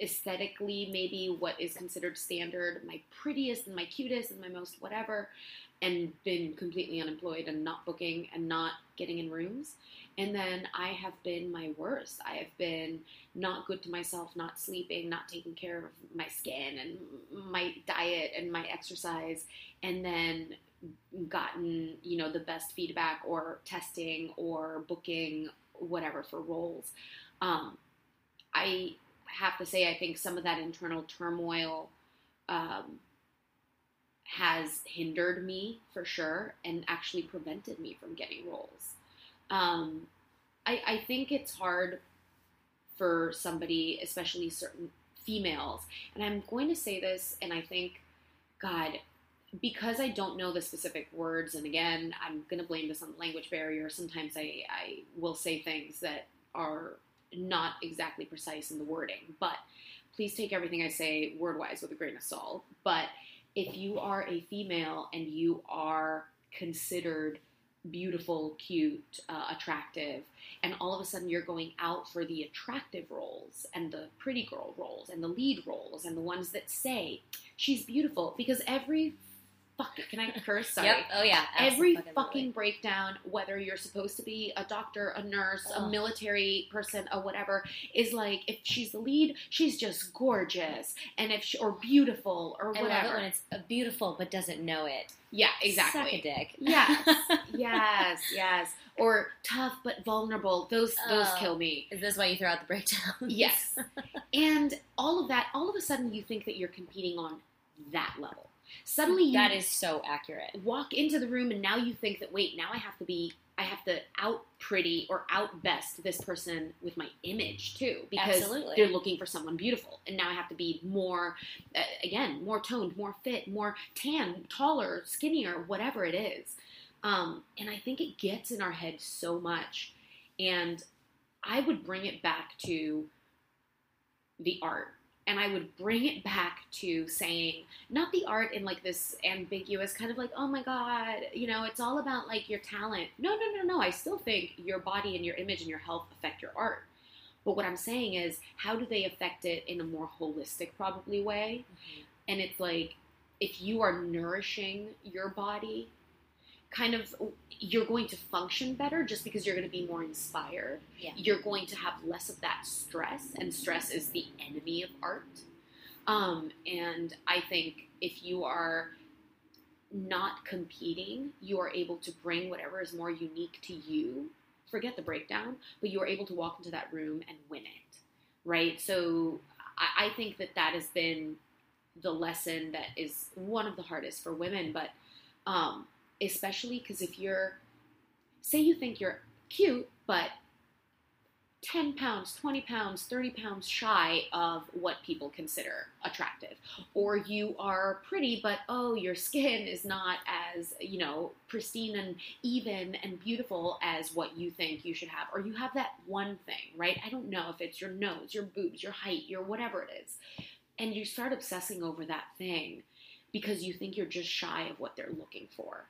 aesthetically, maybe what is considered standard, my prettiest and my cutest and my most whatever, and been completely unemployed and not booking and not getting in rooms. And then I have been my worst. I have been not good to myself, not sleeping, not taking care of my skin and my diet and my exercise, and then gotten, you know, the best feedback or testing or booking, whatever, for roles. Um, I have to say, I think some of that internal turmoil um, has hindered me for sure and actually prevented me from getting roles. Um, I, I think it's hard for somebody, especially certain females, and I'm going to say this, and I think, God, because I don't know the specific words, and again, I'm going to blame this on the language barrier. Sometimes I, I will say things that are not exactly precise in the wording, but please take everything I say word wise with a grain of salt. But if you are a female and you are considered beautiful, cute, uh, attractive, and all of a sudden you're going out for the attractive roles and the pretty girl roles and the lead roles and the ones that say she's beautiful because every fucking can I curse? Sorry. Yep. Oh yeah. Every Absolutely. fucking breakdown, whether you're supposed to be a doctor, a nurse, a military person, or whatever, is like if she's the lead, she's just gorgeous, and if she, or beautiful or I love whatever. it when it's uh, beautiful but doesn't know it. yeah, Suck a dick. Yes, yes, yes. Or tough but vulnerable. Those those Oh. kill me. Is this why you throw out the breakdown? Yes. and all of that, all of a sudden, you think that you're competing on that level. Suddenly, you that is so accurate. walk into the room and now you think that wait now i have to be i have to out pretty or out best this person with my image too because Absolutely. they're looking for someone beautiful and now i have to be more uh, again more toned more fit more tan taller skinnier whatever it is um, and i think it gets in our head so much and i would bring it back to the art and I would bring it back to saying not the art in like this ambiguous kind of like oh my god you know it's all about like your talent. No no no no I still think your body and your image and your health affect your art. But what I'm saying is how do they affect it in a more holistic probably way? Mm-hmm. And it's like if you are nourishing your body kind of you're going to function better just because you're going to be more inspired. Yeah. you're going to have less of that stress and stress is the enemy of art. Um, and i think if you are not competing you are able to bring whatever is more unique to you. Forget the breakdown but you are able to walk into that room and win it right? So i, I think that that has been the lesson that is one of the hardest for women but um, especially because if you're say you think you're cute but 10 pounds 20 pounds 30 pounds shy of what people consider attractive. Or you are pretty but oh your skin is not as you know pristine and even and beautiful as what you think you should have. Or you have that one thing right? I don't know if it's your nose your boobs your height your whatever it is. And you start obsessing over that thing because you think you're just shy of what they're looking for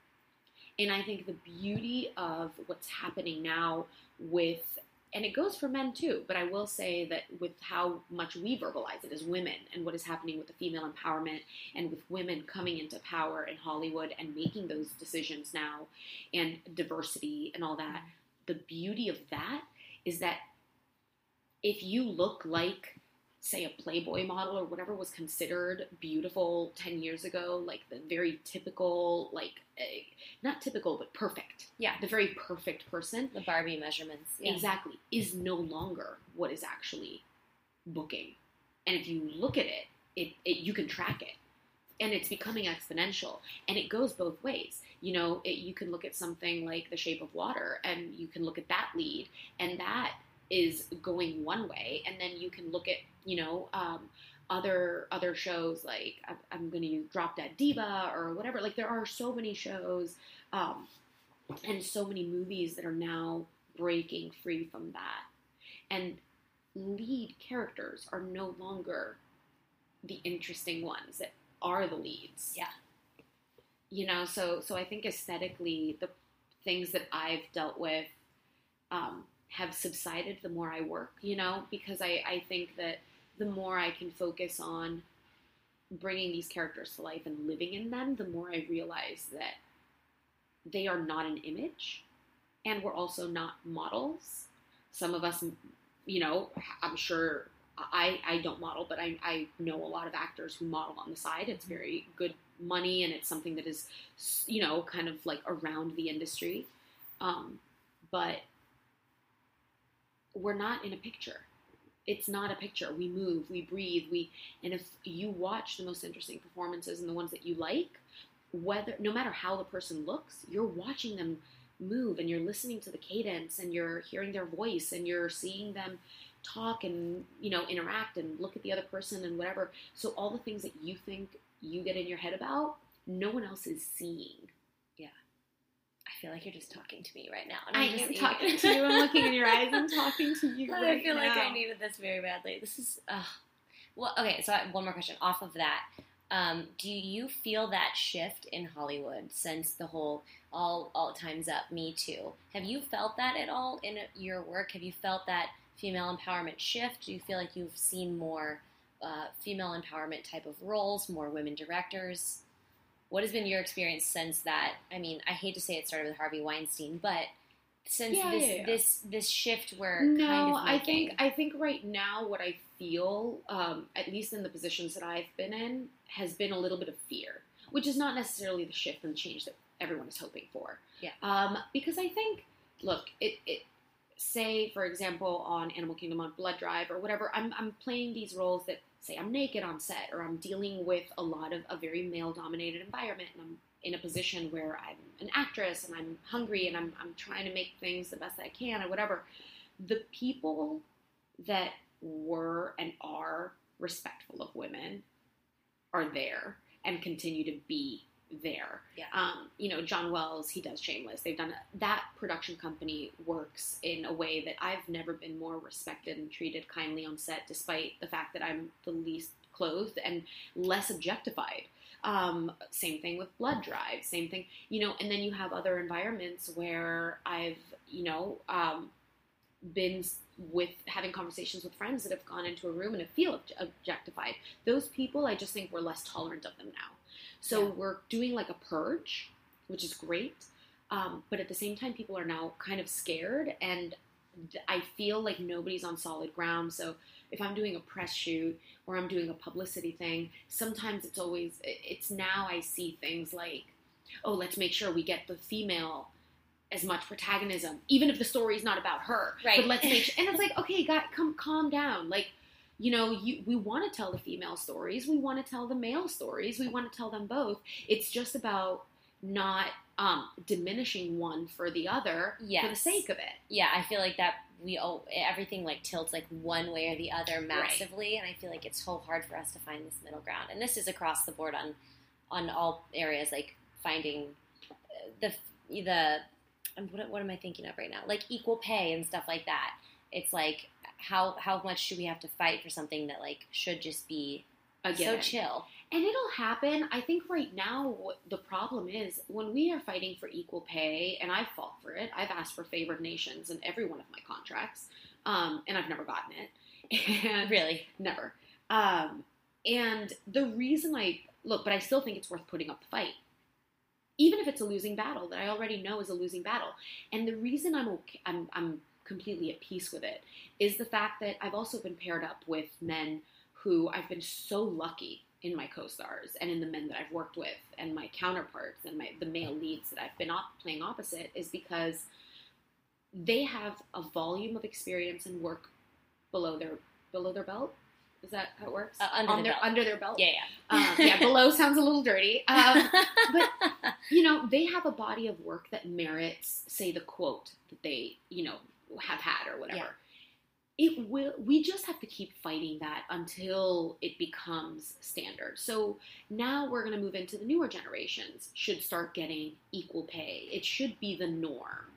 and I think the beauty of what's happening now with, and it goes for men too, but I will say that with how much we verbalize it as women and what is happening with the female empowerment and with women coming into power in Hollywood and making those decisions now and diversity and all that, mm-hmm. the beauty of that is that if you look like say a Playboy model or whatever was considered beautiful 10 years ago, like the very typical, like, uh, not typical, but perfect. Yeah. The very perfect person. The Barbie measurements. Yeah. Exactly. Is no longer what is actually booking. And if you look at it, it, it you can track it. And it's becoming exponential. And it goes both ways. You know, it, you can look at something like The Shape of Water and you can look at that lead, and that is going one way. And then you can look at, you know, um, other other shows like I'm, I'm going to use Drop Dead Diva or whatever. Like there are so many shows um, and so many movies that are now breaking free from that. And lead characters are no longer the interesting ones that are the leads. Yeah. You know, so so I think aesthetically the things that I've dealt with um, have subsided the more I work, you know, because I, I think that the more I can focus on bringing these characters to life and living in them, the more I realize that they are not an image and we're also not models. Some of us, you know, I'm sure I, I don't model, but I, I know a lot of actors who model on the side. It's very good money and it's something that is, you know, kind of like around the industry. Um, but we're not in a picture. It's not a picture. We move, we breathe, we and if you watch the most interesting performances and the ones that you like, whether no matter how the person looks, you're watching them move and you're listening to the cadence and you're hearing their voice and you're seeing them talk and you know interact and look at the other person and whatever. So all the things that you think you get in your head about, no one else is seeing. I feel like you're just talking to me right now. I am talking to you. I'm looking in your eyes. I'm talking to you. I feel now. like I needed this very badly. This is uh, well. Okay, so one more question off of that. Um, do you feel that shift in Hollywood since the whole all all times up Me Too? Have you felt that at all in your work? Have you felt that female empowerment shift? Do you feel like you've seen more uh, female empowerment type of roles, more women directors? What has been your experience since that? I mean, I hate to say it started with Harvey Weinstein, but since yeah, this yeah, this this shift where no, kind of I think I think right now what I feel, um, at least in the positions that I've been in, has been a little bit of fear, which is not necessarily the shift and change that everyone is hoping for. Yeah. Um, because I think, look, it, it say for example on Animal Kingdom on Blood Drive or whatever, I'm I'm playing these roles that say I'm naked on set or I'm dealing with a lot of a very male dominated environment and I'm in a position where I'm an actress and I'm hungry and I'm, I'm trying to make things the best I can or whatever. The people that were and are respectful of women are there and continue to be there. Yeah. Um, you know, John Wells, he does Shameless. They've done a, that production company works in a way that I've never been more respected and treated kindly on set, despite the fact that I'm the least clothed and less objectified. Um, same thing with Blood Drive. Same thing, you know. And then you have other environments where I've, you know, um, been with having conversations with friends that have gone into a room and feel objectified. Those people, I just think we're less tolerant of them now. So yeah. we're doing like a purge, which is great. Um, but at the same time, people are now kind of scared, and I feel like nobody's on solid ground. So if I'm doing a press shoot or I'm doing a publicity thing, sometimes it's always, it's now I see things like, oh, let's make sure we get the female as much protagonism, even if the story is not about her. Right. But let's make sure, and it's like, okay, God, come, calm down. Like, you know, you, we want to tell the female stories, we want to tell the male stories, we want to tell them both. It's just about not um, diminishing one for the other yes. for the sake of it. Yeah, I feel like that we oh, everything like tilts like one way or the other massively, right. and I feel like it's so hard for us to find this middle ground. And this is across the board on on all areas, like finding uh, the the what, what am I thinking of right now? Like equal pay and stuff like that. It's like how how much should we have to fight for something that like should just be so chill? And it'll happen. I think right now what the problem is when we are fighting for equal pay, and I've fought for it. I've asked for favored nations in every one of my contracts, um, and I've never gotten it. And really, never. Um, and the reason I look, but I still think it's worth putting up the fight, even if it's a losing battle that I already know is a losing battle. And the reason I'm okay, I'm, I'm completely at peace with it is the fact that I've also been paired up with men who I've been so lucky in my co-stars and in the men that I've worked with and my counterparts and my the male leads that I've been op- playing opposite is because they have a volume of experience and work below their below their belt. Is that how it works? Uh, under, their, belt. under their belt. Yeah, yeah. Um, yeah, below sounds a little dirty. Um, but you know, they have a body of work that merits, say, the quote that they, you know, have had or whatever. Yeah. It will. We just have to keep fighting that until it becomes standard. So now we're going to move into the newer generations. Should start getting equal pay. It should be the norm.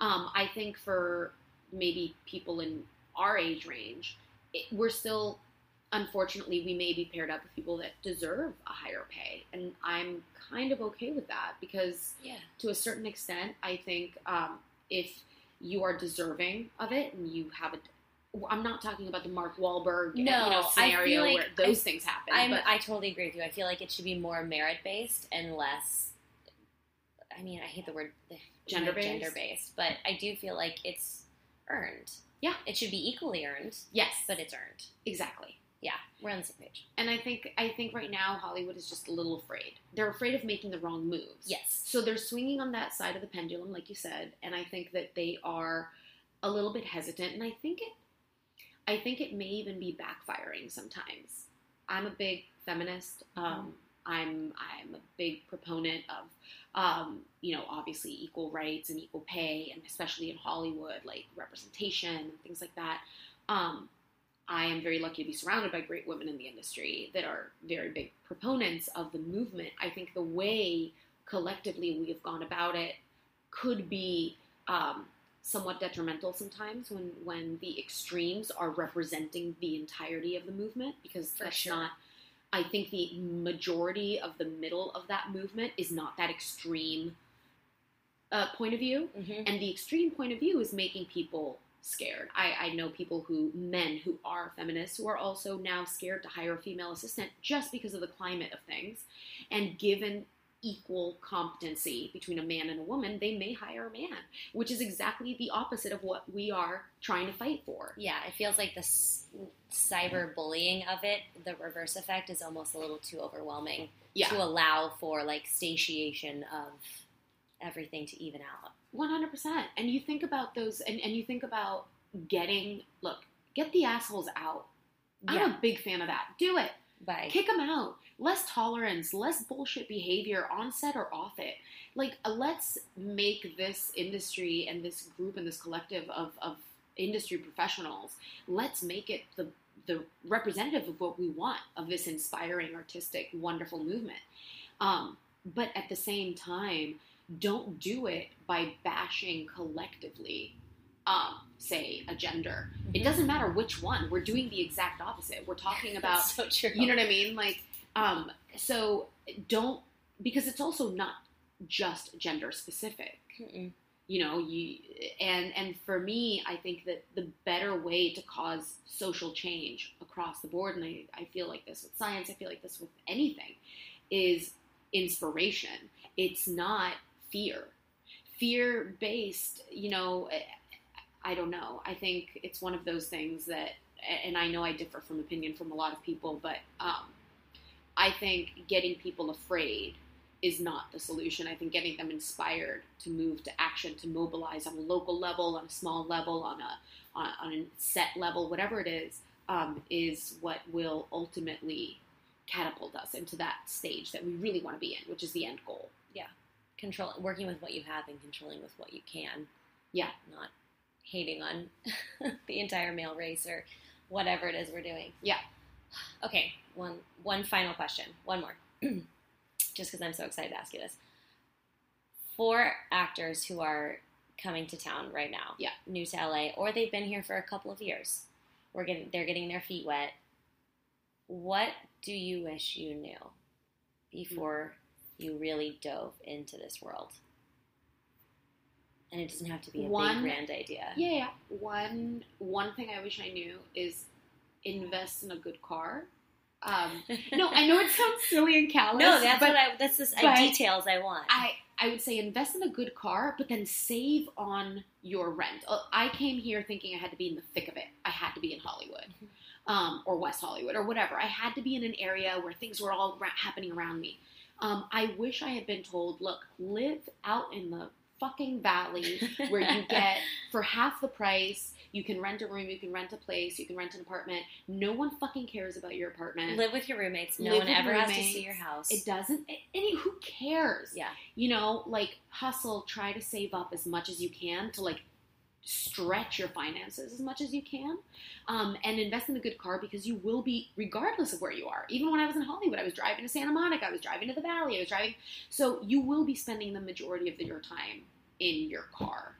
Um, I think for maybe people in our age range, it, we're still unfortunately, we may be paired up with people that deserve a higher pay. And I'm kind of okay with that because, yeah. to a certain extent, I think um, if you are deserving of it and you have a I'm not talking about the Mark Wahlberg No, you know, scenario like where those I- things happen. I totally agree with you. I feel like it should be more merit based and less. I mean, I hate the word Gender-based? Gender based, but I do feel like it's earned. Yeah. it should be equally earned, yes, but it's earned. exactly. Yeah, we're on the same page. And I think I think right now Hollywood is just a little afraid. They're afraid of making the wrong moves. Yes. So they're swinging on that side of the pendulum, like you said, and I think that they are a little bit hesitant. And I think it, I think it may even be backfiring sometimes. I'm a big feminist. Um, I'm I'm a big proponent of, um, you know, obviously equal rights and equal pay, and especially in Hollywood, like representation and things like that. Um, I am very lucky to be surrounded by great women in the industry that are very big proponents of the movement. I think the way collectively we have gone about it could be um, somewhat detrimental sometimes when when the extremes are representing the entirety of the movement because For that's sure. not. I think the majority of the middle of that movement is not that extreme uh, point of view. Mm-hmm. And the extreme point of view is making people scared. I, I know people who, men who are feminists, who are also now scared to hire a female assistant just because of the climate of things. And given equal competency between a man and a woman, they may hire a man, which is exactly the opposite of what we are trying to fight for. Yeah, it feels like the s- cyberbullying of it, the reverse effect, is almost a little too overwhelming Yeah. to allow for like satiation of everything to even out. One hundred percent. And you think about those, and, and you think about getting look, get the assholes out. I'm a big fan of that. Do it. by Kick them out. Less tolerance, less bullshit behavior on set or off it. Like, uh, let's make this industry and this group and this collective of, of industry professionals, let's make it the, the representative of what we want of this inspiring, artistic, wonderful movement. Um, but at the same time, don't do it by bashing collectively, um, say, a gender. It Mhm. doesn't matter which one. We're doing the exact opposite. We're talking about so true. you know what I mean? Like, um, so don't because it's also not just gender specific. Mm-mm. You know, you and and for me, I think that the better way to cause social change across the board, and I, I feel like this with science, I feel like this with anything, is inspiration. It's not fear. Fear based, you know, I don't know. I think it's one of those things that, and I know I differ from opinion from a lot of people, but um, I think getting people afraid is not the solution. I think getting them inspired to move to action, to mobilize on a local level, on a small level, on a on, on a set level, whatever it is, um, is what will ultimately catapult us into that stage that we really want to be in, which is the end goal. Control working with what you have and controlling with what you can. Yeah. Not hating on the entire male race or whatever it is we're doing. Yeah. Okay, one one final question. One more. Just because I'm so excited to ask you this. For actors who are coming to town right now, Yeah. new to LA, or they've been here for a couple of years, we're getting they're getting their feet wet. What do you wish you knew before you really dove into this world? And it doesn't have to be a One- big grand idea. Yeah, yeah. One one thing I wish I knew is invest in a good car. Um, no, I know it sounds silly and callous. No, that's but what I. That's the but details I want. I I would say invest in a good car, but then save on your rent. Uh, I came here thinking I had to be in the thick of it. I had to be in Hollywood, um, or West Hollywood, or whatever. I had to be in an area where things were all ra- happening around me. Um, I wish I had been told, look, live out in the fucking valley where you get for half the price. You can rent a room, you can rent a place, you can rent an apartment. No one fucking cares about your apartment. live with your roommates. No Live one ever has to see your house. It doesn't. Any who cares? yeah, You know, like hustle. Try to save up as much as you can to like stretch your finances as much as you can, um, and invest in a good car because you will be regardless of where you are. Even when I was in Hollywood, I was driving to Santa Monica, I was driving to the Valley, I was driving. So you will be spending the majority of your time in your car,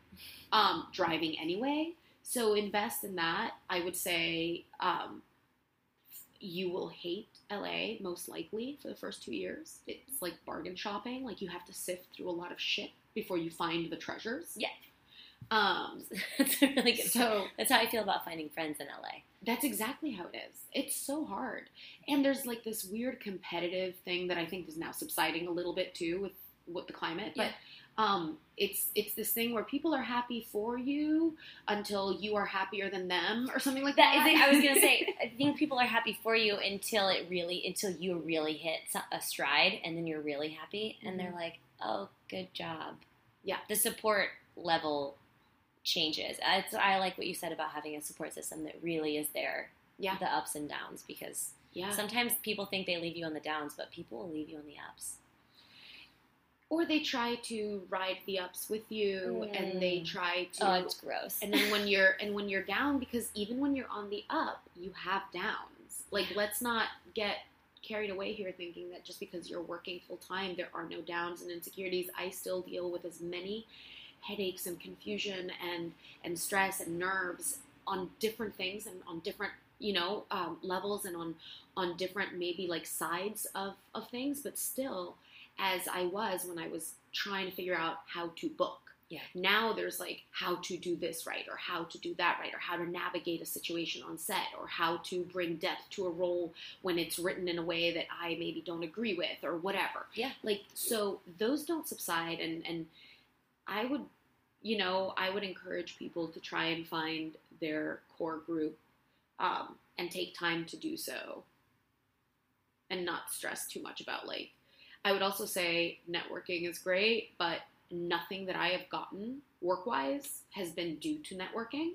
um, driving anyway. So invest in that. I would say um, you will hate LA most likely for the first two years. It's like bargain shopping. Like you have to sift through a lot of shit before you find the treasures. Yeah. Um, that's really good. so That's how I feel about finding friends in LA. that's exactly how it is. It's so hard, and there's like this weird competitive thing that I think is now subsiding a little bit too with with the climate. But um, it's it's this thing where people are happy for you until you are happier than them or something like That that. is, I was gonna say, I think people are happy for you until it really, until you really hit a stride, and then you're really happy, and they're like, "Oh, good job." Yeah. the support level changes. It's, I like what you said about having a support system that really is there, Yeah. the ups and downs, because yeah. sometimes people think they leave you on the downs, but people will leave you on the ups. or they try to ride the ups with you, and they Mm. try to. Oh, it's gross. and then when you're and when you're down because even when you're on the up you have downs like let's not get carried away here thinking that just because you're working full time there are no downs and insecurities i still deal with as many headaches and confusion and and stress and nerves on different things and on different you know um, levels and on on different maybe like sides of of things but still as i was when i was trying to figure out how to book Yeah. now there's like how to do this right or how to do that right or how to navigate a situation on set or how to bring depth to a role when it's written in a way that i maybe don't agree with or whatever Yeah. like so those don't subside and and i would you know i would encourage people to try and find their core group um, and take time to do so. And not stress too much about like i would also say networking is great but nothing that i have gotten work wise has been due to networking.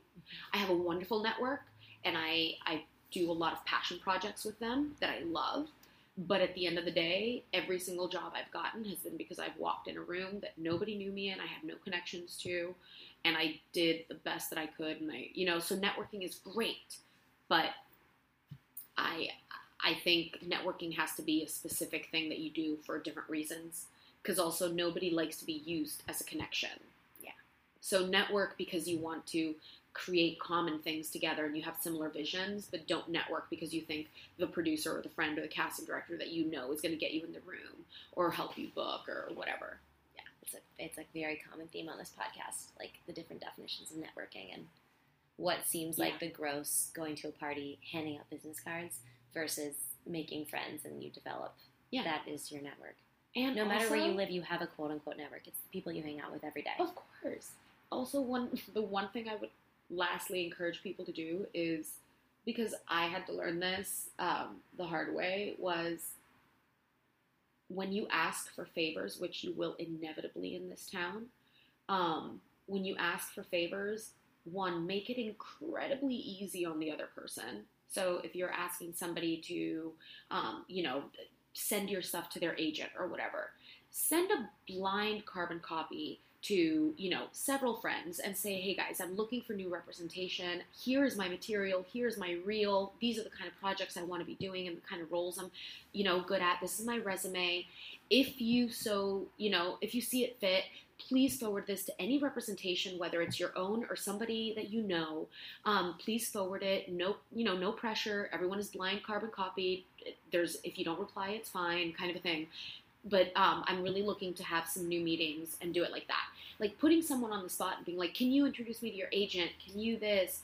I have a wonderful network and i i do a lot of passion projects with them that i love but at the end of the day, every single job I've gotten has been because I've walked in a room that nobody knew me in, I have no connections to, and I did the best that I could. And I, you know, so networking is great, but I, I think networking has to be a specific thing that you do for different reasons. Because also nobody likes to be used as a connection. Yeah. So network because you want to create common things together and you have similar visions, but don't network because you think the producer or the friend or the casting director that you know is going to get you in the room or help you book or whatever. yeah, it's a it's a very common theme on this podcast, like the different definitions of networking and what seems like the gross going to a party, handing out business cards versus making friends and you develop. Yeah. That is your network. And No matter where you live, you have a quote unquote network. It's the people you hang out with every day. Of course. Also, one the one thing I would lastly encourage people to do is because I had to learn this um, the hard way was when you ask for favors, which you will inevitably in this town. Um, when you ask for favors, one make it incredibly easy on the other person. So if you're asking somebody to, um, you know, send your stuff to their agent or whatever, send a blind carbon copy to you know several friends and say hey guys i'm looking for new representation. Here's my material. Here's my reel. These are the kind of projects i want to be doing and the kind of roles i'm you know good at. This is my resume. If you so you know if you see it fit please forward this to any representation whether it's your own or somebody that you know. Um, please forward it. No you know no pressure. Everyone is blind carbon copied. There's if you don't reply it's fine kind of a thing but um, I'm really looking to have some new meetings and do it like that. Like putting someone on the spot and being like, "Can you introduce me to your agent? Can you this?"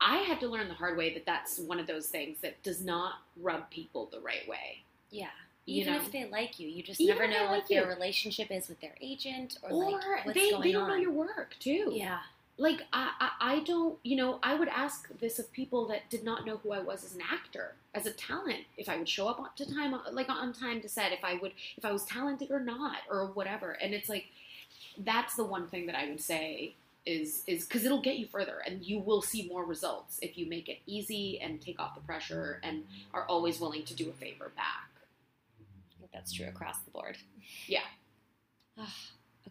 I had to learn the hard way that that's one of those things that does not rub people the right way. Yeah. You Even know? if they like you, you just Even never know what like their relationship is with their agent or, Or like what's they, going they don't on. know your work too. yeah. Like I, I, I don't, you know, I would ask this of people that did not know who I was as an actor, as a talent, if I would show up on to time, like on time to set, if I would, if I was talented or not, or whatever. And it's like, that's the one thing that I would say is is because it'll get you further, and you will see more results if you make it easy and take off the pressure and are always willing to do a favor back. I think that's true across the board. Yeah. Ah.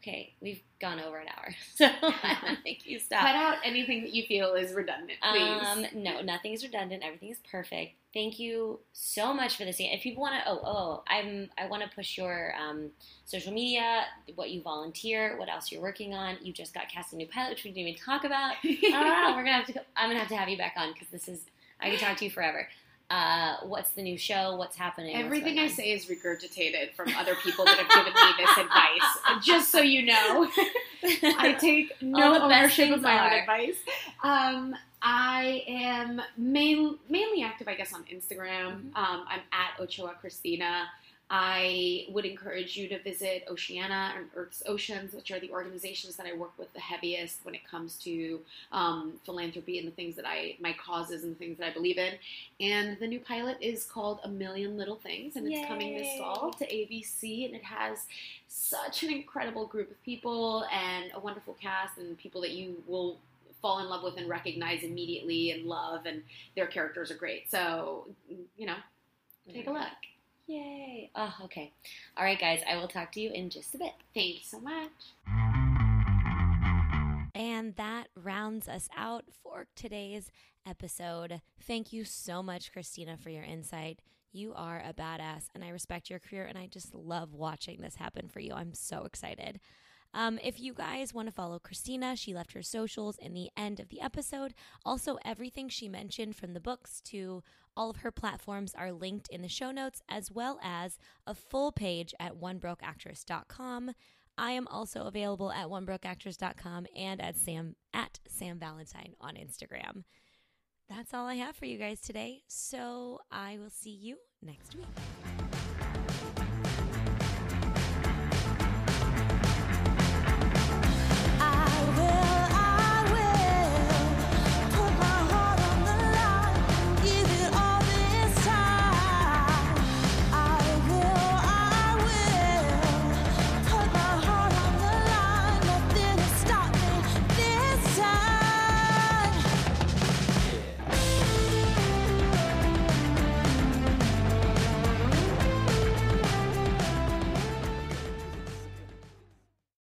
Okay, we've gone over an hour, so I want to make you stop. Cut out anything that you feel is redundant, please. Um, no, nothing is redundant. Everything is perfect. Thank you so much for this. If people want to, oh, oh, I'm, I want to push your um, social media, what you volunteer, what else you're working on. You just got cast a new pilot, which we didn't even talk about. ah, we're gonna have to. I'm gonna have to have you back on because this is. I could talk to you forever. Uh, what's the new show? What's happening? Everything going I say is regurgitated from other people that have given me this advice. Just so you know, I take no All the best ownership of my are. own advice. Um, I am main, mainly active, I guess, on Instagram. Mhm. Um, I'm at Ochoa Christina. I would encourage you to visit Oceana and Earth's Oceans, which are the organizations that I work with the heaviest when it comes to um, philanthropy and the things that I, my causes and the things that I believe in. And the new pilot is called A Million Little Things, and it's coming this fall to ABC, and it has such an incredible group of people and a wonderful cast and people that you will fall in love with and recognize immediately and love, and their characters are great. So, you know, take a look. Yay! Oh, okay. All right, guys. I will talk to you in just a bit. Thank you so much. And that rounds us out for today's episode. Thank you so much, Christina, for your insight. You are a badass, and I respect your career, and I just love watching this happen for you. I'm so excited. Um, if you guys want to follow Christina, she left her socials in the end of the episode. Also, everything she mentioned from the books to all of her platforms are linked in the show notes, as well as a full page at onebrokeactress.com. I am also available at onebrokeactress.com and at Sam at Sam Valentine on Instagram. That's all I have for you guys today. So I will see you next week.